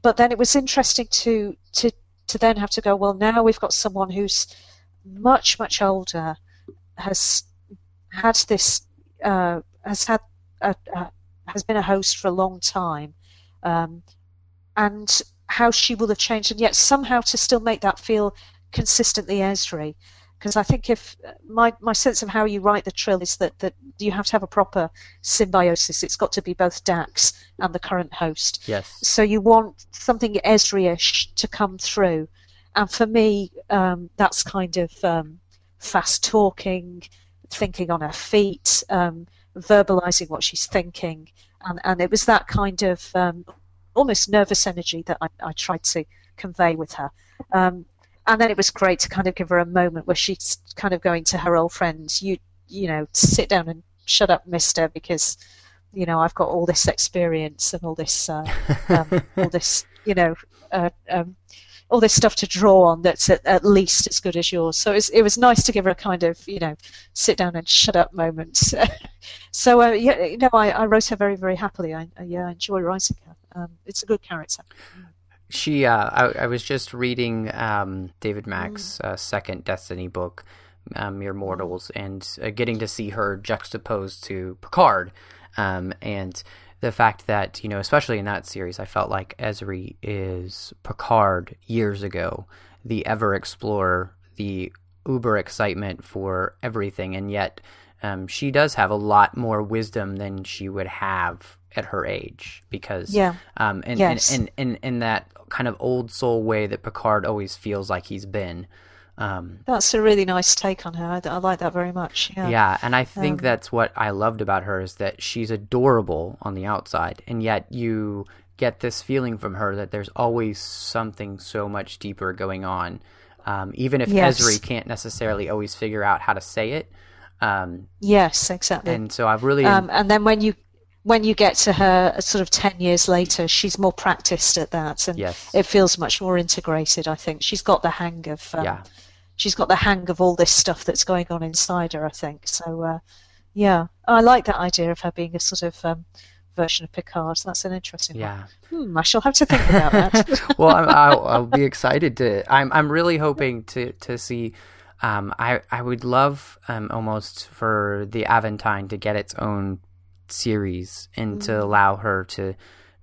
but then it was interesting to, to, to then have to go, well, now we've got someone who's much, much older, has had this, uh, has had, a, a, has been a host for a long time, um, and how she will have changed, and yet somehow to still make that feel consistently Ezri because I think if my my sense of how you write the trill is that that you have to have a proper symbiosis. It's got to be both Dax and the current host. Yes. So you want something Ezri-ish to come through, and for me, um, that's kind of um, fast talking, thinking on her feet, um, verbalizing what she's thinking, and and it was that kind of um, almost nervous energy that I, I tried to convey with her. Um, and then it was great to kind of give her a moment where she's kind of going to her old friends, you you know, sit down and shut up, Mister, because you know I've got all this experience and all this uh, um, all this you know uh, um, all this stuff to draw on that's at, at, least as good as yours. So it was, it was nice to give her a kind of you know sit down and shut up moment. so uh, yeah, you know I, I wrote her very very happily. I, yeah I enjoy writing her. Um, it's a good character. Mm she uh, I, I, was just reading um, David Mack's mm. uh, second Destiny book, um, Mere Mortals, and uh, getting to see her juxtaposed to Picard, um, and the fact that you know, especially in that series, I felt like Ezri is Picard years ago, the ever explorer, the uber excitement for everything, and yet um, she does have a lot more wisdom than she would have at her age because Yeah. um and Yes. and, and, and in that kind of old soul way that Picard always feels like he's been. Um, That's a really nice take on her. I, I like that very much. Yeah. yeah, and I think that's what I loved about her is that she's adorable on the outside, and yet you get this feeling from her that there's always something so much deeper going on. Um, even if Yes. Ezri can't necessarily always figure out how to say it. Um, Yes, exactly. and so I've really um, and then when you when you get to her uh, sort of 10 years later she's more practiced at that and Yes. it feels much more integrated i think she's got the hang of um, Yeah. she's got the hang of all this stuff that's going on inside her i think so uh, yeah i like that idea of her being a sort of um, version of picard that's an interesting yeah. one hmm, i shall have to think about that well, I'm, I'll, I'll be excited to. I'm I'm really hoping to to see. Um, I I would love um, almost for the Aventine to get its own series and to allow her to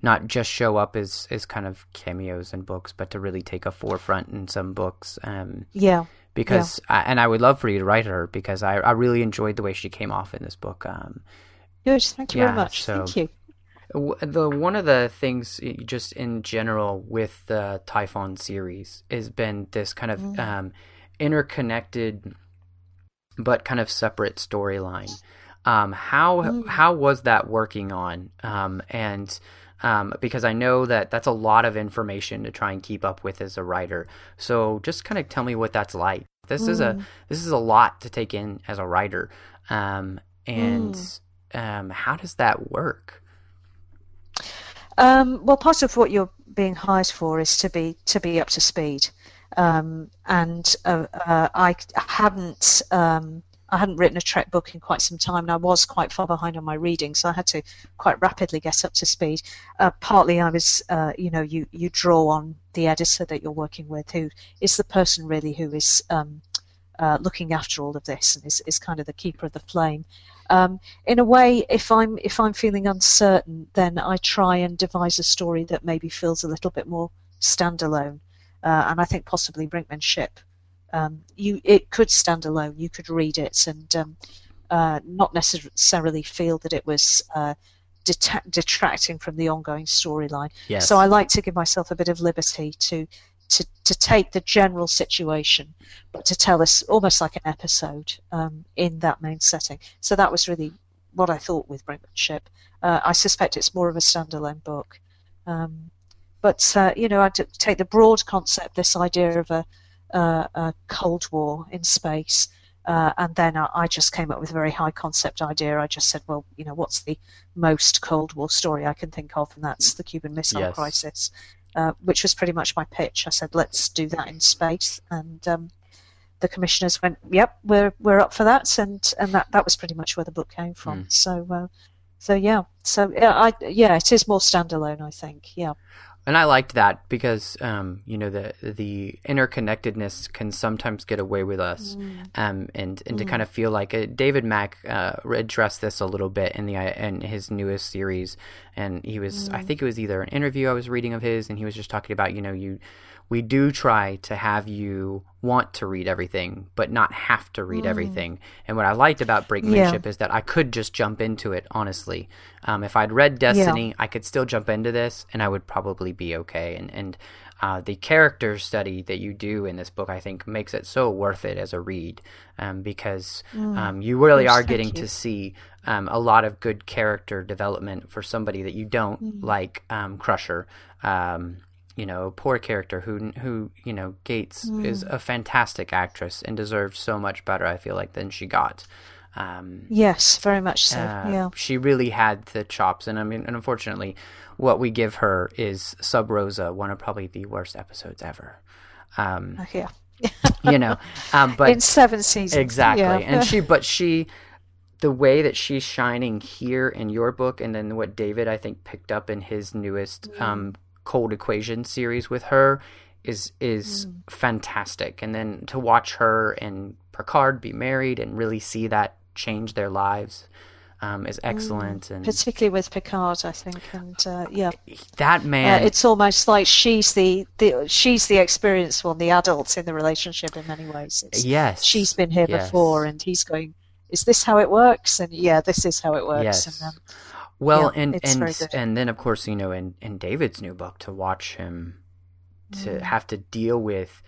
not just show up as as kind of cameos in books, but to really take a forefront in some books. Um, yeah because I, and I would love for you to write her because I I really enjoyed the way she came off in this book. Um, good thank you Yeah, very much so- thank you the one of the things just in general with the Typhon series has been this kind of um, interconnected but kind of separate storyline. Um, how how was that working on? Um, and um, because I know that that's a lot of information to try and keep up with as a writer. So just kind of tell me what that's like. This is a this is a lot to take in as a writer. Um, and um, how does that work? Um, well, part of what you're being hired for is to be to be up to speed, um, and uh, uh, I hadn't um, I hadn't written a Trek book in quite some time, and I was quite far behind on my reading, so I had to quite rapidly get up to speed. Uh, partly, I was uh, you know you you draw on the editor that you're working with, who is the person really who is um, uh, looking after all of this and is, is kind of the keeper of the flame. Um, in a way, if I'm if I'm feeling uncertain, then I try and devise a story that maybe feels a little bit more standalone. Uh, and I think possibly Brinkmanship, um, you it could stand alone. You could read it and um, uh, not necessarily feel that it was uh, deta- detracting from the ongoing storyline. Yes. So I like to give myself a bit of liberty to to to take the general situation, but to tell us almost like an episode um, in that main setting. So that was really what I thought with Brinkmanship. Uh, I suspect it's more of a standalone book. Um, but uh, you know, I take the broad concept, this idea of a, uh, a Cold War in space, uh, and then I, I just came up with a very high concept idea. I just said, well, you know, what's the most Cold War story I can think of, and that's the Cuban Missile Yes. Crisis, uh, which was pretty much my pitch. I said, let's do that in space, and um, the commissioners went, "Yep, we're we're up for that," and and that that was pretty much where the book came from. So. Uh, so yeah, so yeah, I yeah, it is more standalone, I think. Yeah, and I liked that because um, you know the the interconnectedness can sometimes get away with us, um, and and to kind of feel like uh, David Mack uh, addressed this a little bit in the in his newest series, and he was I think it was either an interview I was reading of his, and he was just talking about you know you we do try to have you want to read everything, but not have to read everything. And what I liked about Brinkmanship is that I could just jump into it, honestly. Um, if I'd read Destiny, I could still jump into this and I would probably be okay. And, and uh, the character study that you do in this book, I think, makes it so worth it as a read um, because um, you really are getting to see um, a lot of good character development for somebody that you don't like um, Crusher. You know, poor character who who you know Gates is a fantastic actress and deserves so much better. I feel like than she got. Um, yes, very much so. uh, yeah, she really had the chops, and I mean, and unfortunately, what we give her is Sub Rosa, one of probably the worst episodes ever. Um, yeah. you know, um, but in seven seasons, exactly, Yeah. and she, but she, the way that she's shining here in your book, and then what David I think picked up in his newest um, Cold Equation series with her is is fantastic, and then to watch her and Picard be married and really see that change their lives um, is excellent, and particularly with Picard, I think, and uh, yeah, that uh, man, it's almost like she's the, the she's the experienced one, the adult in the relationship in many ways. It's, yes, she's been here yes. before, and he's going, "Is this how it works?" And yeah, this is how it works. Yes. And, um, Well, Yeah, and and and then of course you know in in David's new book to watch him to Mm. have to deal with,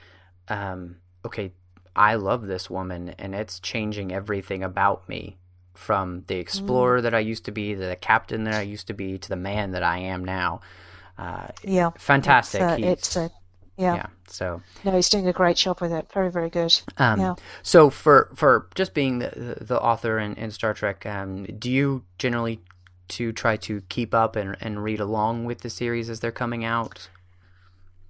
um, okay, I love this woman and it's changing everything about me from the explorer Mm. that I used to be, to the captain that I used to be, to the man that I am now. Uh, Yeah, fantastic. It's, uh, it's uh, yeah. yeah. So No, he's doing a great job with it. Very, very good. Um, Yeah. So for for just being the the, the author in, in Star Trek, um, do you generally to try to keep up and, and read along with the series as they're coming out?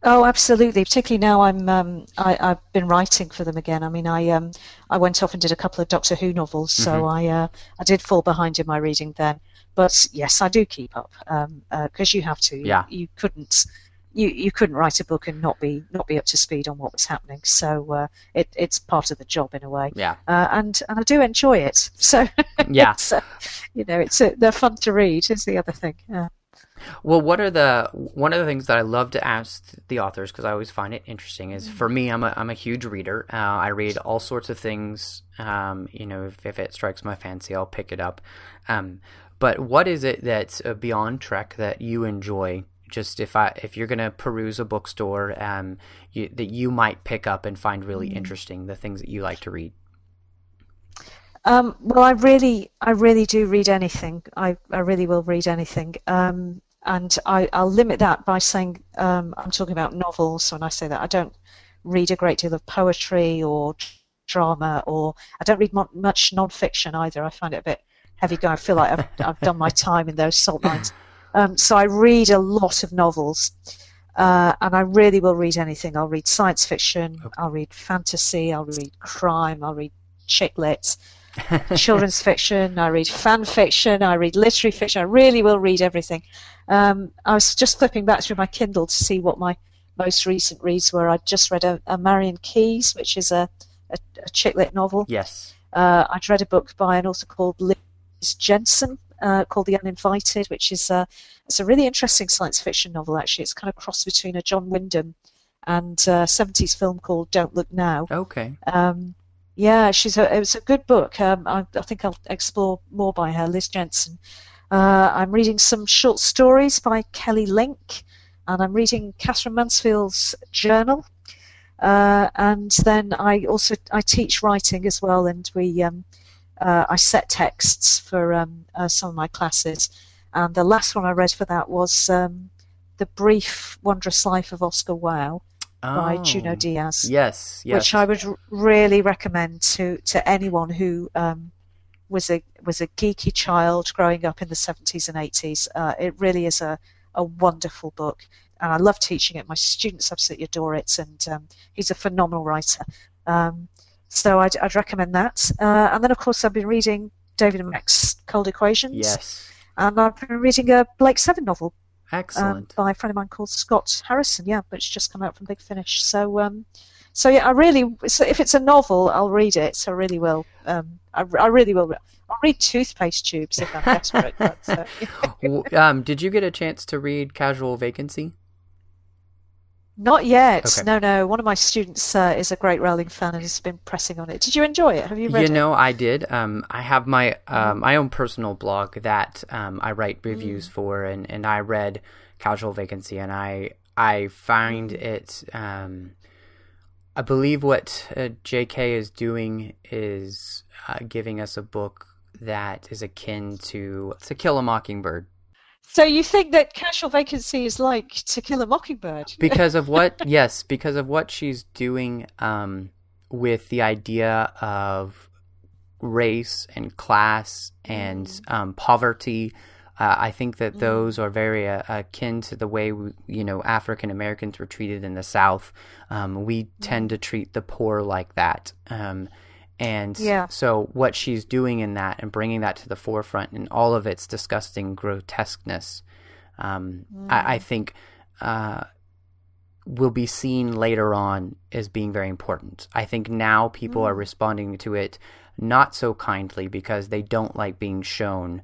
Oh, absolutely. Particularly now, I'm um, I, I've been writing for them again. I mean, I um, I went off and did a couple of Doctor Who novels, so I uh, I did fall behind in my reading then. But yes, I do keep up because you have to. Yeah. You couldn't. You, you couldn't write a book and not be not be up to speed on what was happening. So uh, it, it's part of the job in a way. Yeah. Uh, and and I do enjoy it. So Yeah. uh, you know, it's uh, they're fun to read. Is the other thing. Yeah. Well, what are the one of the things that I love to ask the authors because I always find it interesting is for me, I'm a I'm a huge reader. Uh, I read all sorts of things. Um, you know, if, if it strikes my fancy, I'll pick it up. Um, but what is it that's uh, beyond Trek that you enjoy? Just if I if you're gonna peruse a bookstore, um, you, that you might pick up and find really interesting, the things that you like to read. Um, well, I really, I really do read anything. I, I really will read anything. Um, and I, I'll limit that by saying um, I'm talking about novels. When I say that, I don't read a great deal of poetry or drama, or I don't read mo- much non-fiction either. I find it a bit heavy going. I feel like I've, I've done my time in those salt mines. Um, so I read a lot of novels. Uh, and I really will read anything. I'll read science fiction, I'll read fantasy, I'll read crime, I'll read chick lit, children's fiction, I read fan fiction, I read literary fiction. I really will read everything. Um, I was just flipping back through my Kindle to see what my most recent reads were. I just read a, a Marion Keyes, which is a, a, a chick lit novel. Yes. Uh, I'd read a book by an author called Liz Jensen uh, called The Uninvited, which is a, it's a really interesting science fiction novel. Actually, it's kind of cross between a John Wyndham and a 70s film called Don't Look Now. Okay. Um, yeah, she's a, it was a good book. Um, I, I think I'll explore more by her, Liz Jensen. Uh, I'm reading some short stories by Kelly Link, and I'm reading Katherine Mansfield's journal. Uh, and then I also I teach writing as well, and we um, uh, I set texts for um, uh, some of my classes. And the last one I read for that was um, the brief wondrous life of Oscar Wao by Oh. Junot Díaz Yes. Yes. which I would really recommend to, to anyone who um, was a was a geeky child growing up in the 70s and 80s. Uh, it really is a, a wonderful book, and I love teaching it. My students absolutely adore it, and um, he's a phenomenal writer. Um, so I'd, I'd recommend that. Uh, and then, of course, I've been reading David and Max Cold Equations, Yes. and I've been reading a Blake Seven novel um, Excellent. by a friend of mine called Scott Harrison. Yeah, it's just come out from Big Finish. So, um, so yeah, I really. So if it's a novel, I'll read it. So I really will. Um, I, I really will. I'll read toothpaste tubes if I'm desperate. but, uh, um, did you get a chance to read Casual Vacancy? Not yet. Okay. No, no. One of my students uh, is a great Rowling fan and has been pressing on it. Did you enjoy it? Have you read it You it? know, I did. Um, I have my um, my own personal blog that um, I write reviews for, and, and I read Casual Vacancy, and I I find it. Um, I believe what uh, J.K. is doing is uh, giving us a book that is akin to To Kill a Mockingbird So you think that Casual Vacancy is like To Kill a Mockingbird? because of what? Yes because of what she's doing um, with the idea of race and class and um, poverty. Uh, i think that those are very uh, akin to the way we, you know african americans were treated in the south. Um, we tend to treat the poor like that. Um, and Yeah. so what she's doing in that and bringing that to the forefront and all of its disgusting grotesqueness um, I, I think uh, will be seen later on as being very important. I think now people Mm. are responding to it not so kindly because they don't like being shown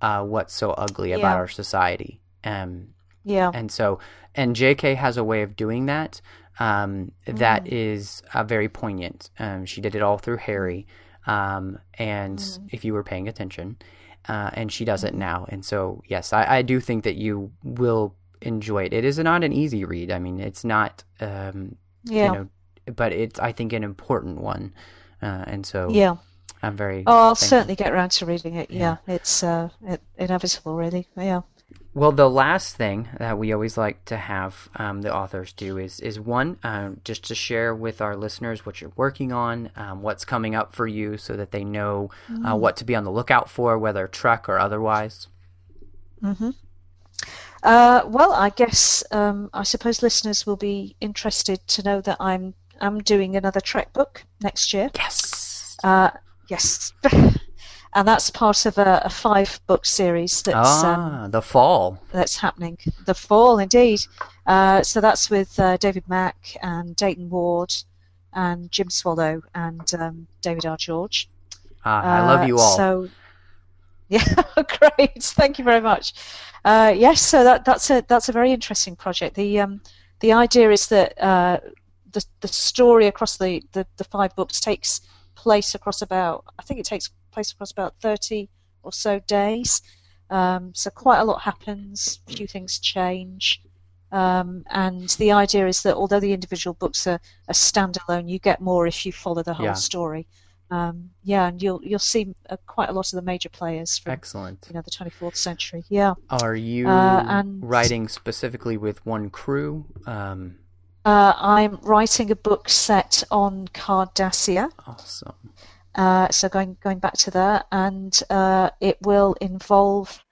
uh, what's so ugly about our society. Um, Yeah. and so, and JK has a way of doing that um, that is uh, very poignant. Um, she did it all through Harry. Um, and if you were paying attention, uh, and she does it now. And so, yes, I, I do think that you will enjoy it. It is not an easy read. I mean, it's not, um, Yeah. you know, but it's I think an important one, uh, and so yeah. I'm very. Oh, I'll thankful. certainly get around to reading it. Yeah, it's uh, it, inevitable, really. Yeah. Well, the last thing that we always like to have um, the authors do is is one um, just to share with our listeners what you're working on, um, what's coming up for you, so that they know uh, what to be on the lookout for, whether Trek or otherwise. Uh, well, I guess um, I suppose listeners will be interested to know that I'm I'm doing another Trek book next year. Yes. Uh, yes, and that's part of a, a five book series that's um, Ah, the fall. that's happening. The fall, indeed. Uh, so that's with uh, David Mack and Dayton Ward and Jim Swallow and um, David R. George. Ah, I love Uh, you all. So, yeah, great. Thank you very much. Uh, yes, so that that's a that's a very interesting project. The um, the idea is that uh, the the story across the, the, the five books takes place across about I think it takes place across about thirty or so days. Um, so quite a lot happens. A few things change. Um, and the idea is that although the individual books are, are standalone, you get more if you follow the whole Yeah. story. Um, yeah, and you'll you'll see uh, quite a lot of the major players from Excellent. you know the 24th century. Yeah, Are you Uh, and- writing specifically with one crew? Um, uh, I'm writing a book set on Cardassia, awesome. Uh, so going going back to that, and uh, it will involve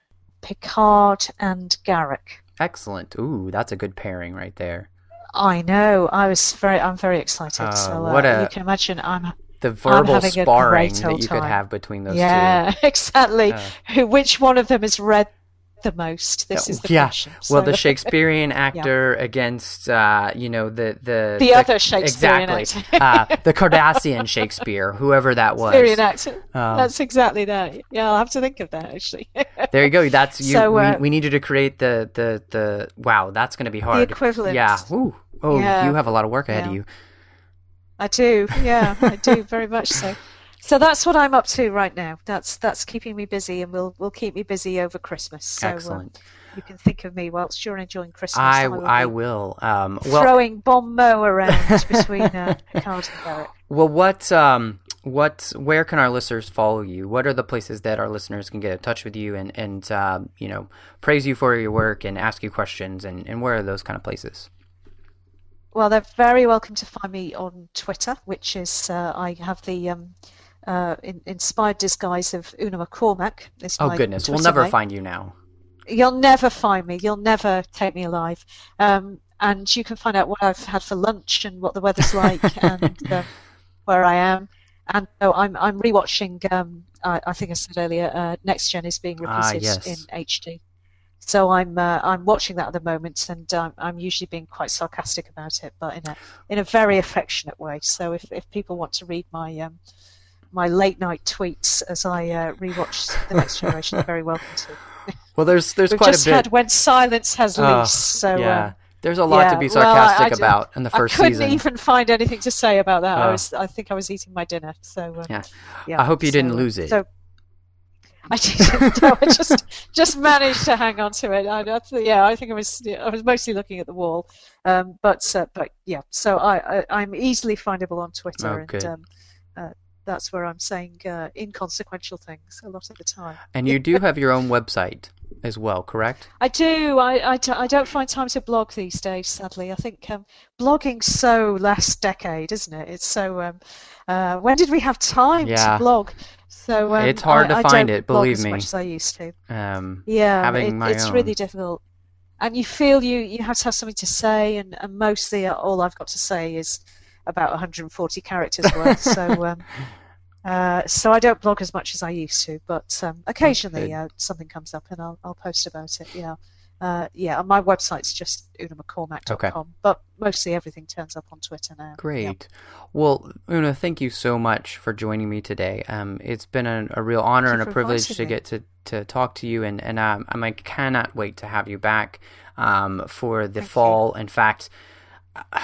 Picard and Garak. Excellent. Ooh, that's a good pairing right there. I know. I was very. I'm very excited. Uh, so uh, what a- you can imagine. I'm. The verbal sparring that you could have between those yeah, exactly. Uh, Who? Which one of them has read the most? This is the yeah. question. Well, So- the Shakespearean actor against, uh, you know, the the The other Shakespearean exactly, uh, the Cardassian Shakespeare, whoever that was. Shakespearean accent. Um, That's exactly that. Yeah, I'll have to think of that actually. There you go. That's you. So, uh, we, we need you to create the the the. Wow, that's going to be hard. The equivalent. Yeah. Ooh. Oh, Yeah. you have a lot of work ahead of you. I do. Yeah, I do very much so. So that's what I'm up to right now. That's that's keeping me busy, and will will keep me busy over Christmas. So, um, Excellent. you can think of me whilst you're enjoying Christmas. I will I will. Um. Well. throwing bon mot around between uh, Picard and Garak. Well, what um what where can our listeners follow you? What are the places that our listeners can get in touch with you and and um, you know praise you for your work and ask you questions and and where are those kind of places? Well, they're very welcome to find me on Twitter, which is uh, I have the um, uh, in, inspired disguise of Una McCormack. Is Oh goodness, we'll never name. find you now. You'll never find me. You'll never take me alive. Um, and you can find out what I've had for lunch and what the weather's like and um, where I am. And oh, I'm I'm rewatching. Um, I, I think I said earlier, uh, Next Gen is being Ah, repeated yes. in HD. So I'm uh, I'm watching that at the moment, and um, I'm usually being quite sarcastic about it, but in a in a very affectionate way. So if, if people want to read my um, my late night tweets as I uh, rewatch the Next Generation, very welcome to. Well, there's there's We've quite just a bit. had when silence has Oh. So yeah, um, there's a lot yeah, to be well, I- sarcastic about in the first season. I couldn't season. even find anything to say about that. I Oh. was I think I was eating my dinner. So uh, Yeah. yeah. I hope you didn't uh, lose it. So I didn't. no, I just just managed to hang on to it. I, that's, yeah, I think I was I was mostly looking at the wall, um, but uh, but yeah. So I, I I'm easily findable on Twitter, Oh, and um, uh, that's where I'm saying uh, inconsequential things a lot of the time. and you do have your own website as well, correct? I do. I I don't find time to blog these days, sadly. I think um, blogging's so last decade, isn't it? It's so. Um, uh, when did we have time Yeah. to blog? So um, It's hard I, to I find it, blog believe as me. much as I used to. Um, Yeah, having it, it's own. really difficult. And you feel you, you have to have something to say, and, and mostly all I've got to say is about 140 characters worth. so um, uh, so I don't blog as much as I used to, but um, occasionally uh, something comes up and I'll, I'll post about it. Yeah. Uh, yeah, my website's just unamccormack.com, but mostly everything turns up on Twitter now. Yeah. Great. Well, Una, thank you so much for joining me today. Um, it's been a, a real honor and a privilege to me. get to, to talk to you, and and um, I cannot wait to have you back um, for the Thank you. fall. In fact,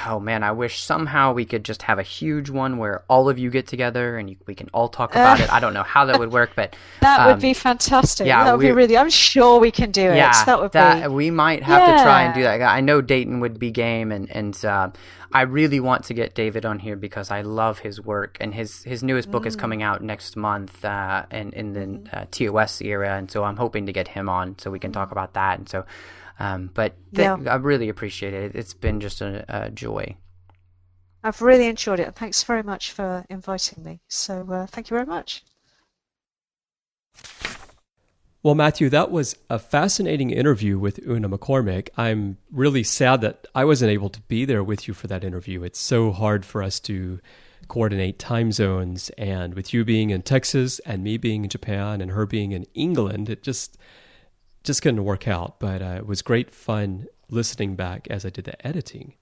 oh man, I wish somehow we could just have a huge one where all of you get together and you, we can all talk about it. I don't know how that would work, but That um, would be fantastic. yeah, that would be really. I'm sure we can do it. yeah, that would be. we might have to try and do that. I know Dayton would be game, and and uh, I really want to get David on here because I love his work, and his his newest book is Mm. coming out next month, uh, in in the uh, TOS era, and so I'm hoping to get him on so we can talk about that, and so. Um, but th- Yeah. I really appreciate it. It's been just a, a joy. I've really enjoyed it. and Thanks very much for inviting me. So uh, thank you very much. Well, Matthew, that was a fascinating interview with Una McCormack. I'm really sad that I wasn't able to be there with you for that interview. It's so hard for us to coordinate time zones, and with you being in Texas and me being in Japan and her being in England, it just just couldn't work out. But uh, it was great fun listening back as I did the editing.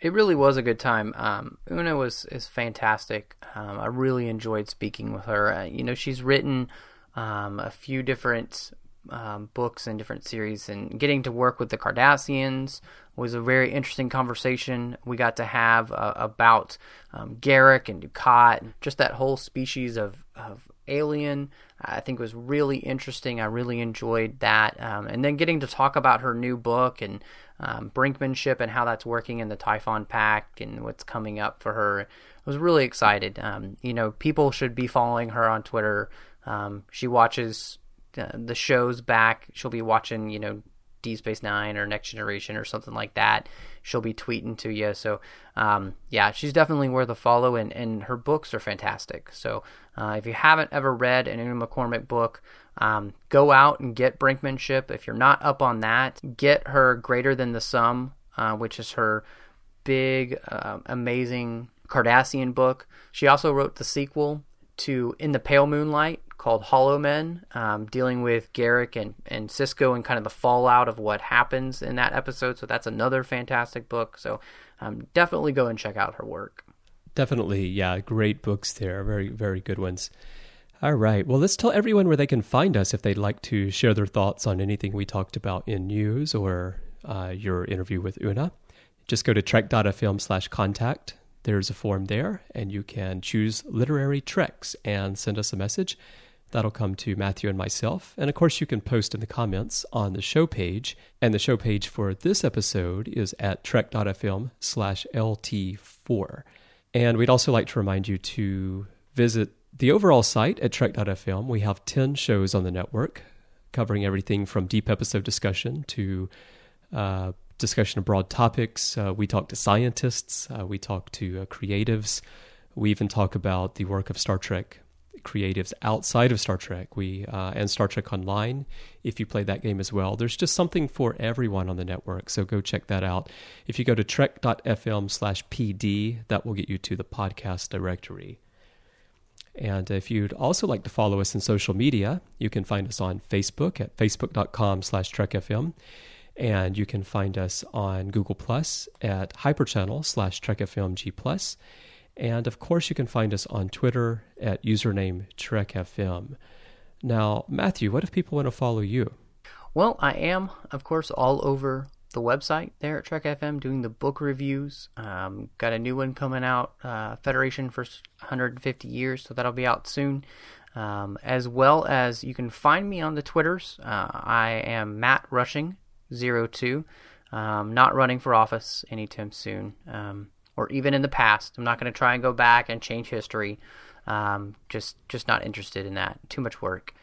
It really was a good time. Um, Una was is fantastic. Um, I really enjoyed speaking with her. Uh, you know, she's written um, a few different um, books and different series, and getting to work with the Cardassians was a very interesting conversation we got to have uh, about um, Garak and Dukat, and just that whole species of, of alien. I think was really interesting. I really enjoyed that, um, and then getting to talk about her new book and um, brinkmanship and how that's working in the Typhon Pact and what's coming up for her. I was really excited. Um, you know, people should be following her on Twitter. Um, she watches uh, the shows back. She'll be watching, you know, D Space Nine or Next Generation or something like that. She'll be tweeting to you. So, um, yeah, she's definitely worth a follow, and, and her books are fantastic. So, uh, if you haven't ever read an Una McCormack book, um, go out and get Brinkmanship. If you're not up on that, get her Greater Than the Sum, uh, which is her big, uh, amazing Cardassian book. She also wrote the sequel to In the Pale Moonlight called Hollow Men, um, dealing with Garak and, and Sisko and kind of the fallout of what happens in that episode. So that's another fantastic book. So um, definitely go and check out her work. Definitely, yeah, great books there. Very, very good ones. All right. Well, let's tell everyone where they can find us if they'd like to share their thoughts on anything we talked about in news or uh, your interview with Una. Just go to trek.fm slash contact. There's a form there, and you can choose literary treks and send us a message. That'll come to Matthew and myself. And of course, you can post in the comments on the show page. And the show page for this episode is at trek.fm slash LT4. And we'd also like to remind you to visit the overall site at trek.fm. We have 10 shows on the network covering everything from deep episode discussion to uh, discussion of broad topics. Uh, we talk to scientists, uh, we talk to uh, creatives, we even talk about the work of Star Trek creatives outside of Star Trek. We uh, and Star Trek Online. If you play that game as well, there's just something for everyone on the network. So go check that out. If you go to trek.fm/pd, that will get you to the podcast directory. And if you'd also like to follow us in social media, you can find us on Facebook at facebook.com slash trekfm. And you can find us on Google Plus at hyperchannel slash trekfmg plus. And of course, you can find us on Twitter at username trekfm. Now, Matthew, what if people want to follow you? Well, I am, of course, all over the website there at Trek FM doing the book reviews. Um, got a new one coming out, uh, Federation for 150 years, so that'll be out soon. Um, as well as you can find me on the Twitters. Uh, I am Matt Rushing 02. Um, not running for office anytime soon, um, or even in the past. I'm not going to try and go back and change history. Um, just just not interested in that. Too much work.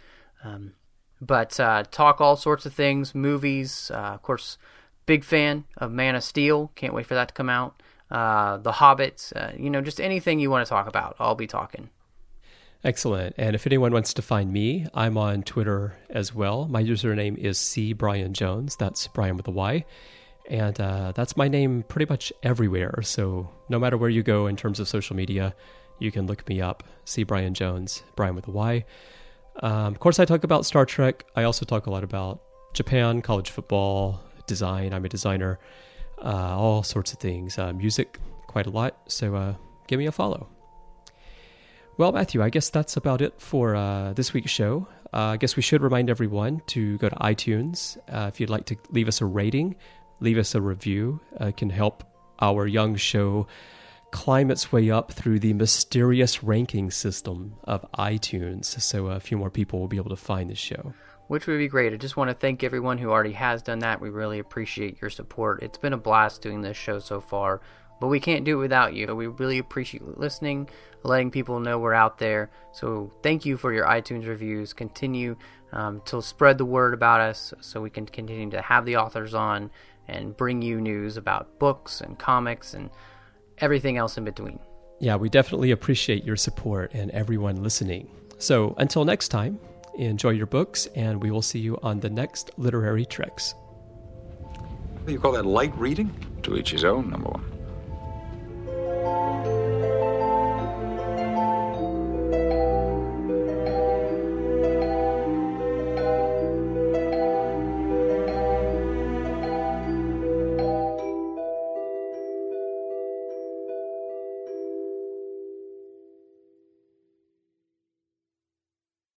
Um, but uh, talk all sorts of things, movies. Uh, of course, big fan of Man of Steel. Can't wait for that to come out. Uh, the Hobbits. Uh, you know, just anything you want to talk about, I'll be talking. Excellent. And if anyone wants to find me, I'm on Twitter as well. My username is C Brian Jones. That's Brian with a Y. And uh, that's my name pretty much everywhere. So no matter where you go in terms of social media, you can look me up. C Brian Jones, Brian with a Y. Um, of course, I talk about Star Trek. I also talk a lot about Japan, college football, design. I'm a designer, uh, all sorts of things. Uh, music, quite a lot. So uh, give me a follow. Well, Matthew, I guess that's about it for uh, this week's show. Uh, I guess we should remind everyone to go to iTunes. Uh, if you'd like to leave us a rating, leave us a review. Uh, it can help our young show climb its way up through the mysterious ranking system of iTunes. So a few more people will be able to find the show. Which would be great. I just want to thank everyone who already has done that. We really appreciate your support. It's been a blast doing this show so far, but we can't do it without you. We really appreciate listening, letting people know we're out there. So thank you for your iTunes reviews. Continue um, to spread the word about us so we can continue to have the authors on and bring you news about books and comics and everything else in between. Yeah, we definitely appreciate your support and everyone listening. So until next time, enjoy your books, and we will see you on the next Literary Treks. You call that light reading? To each his own, number one.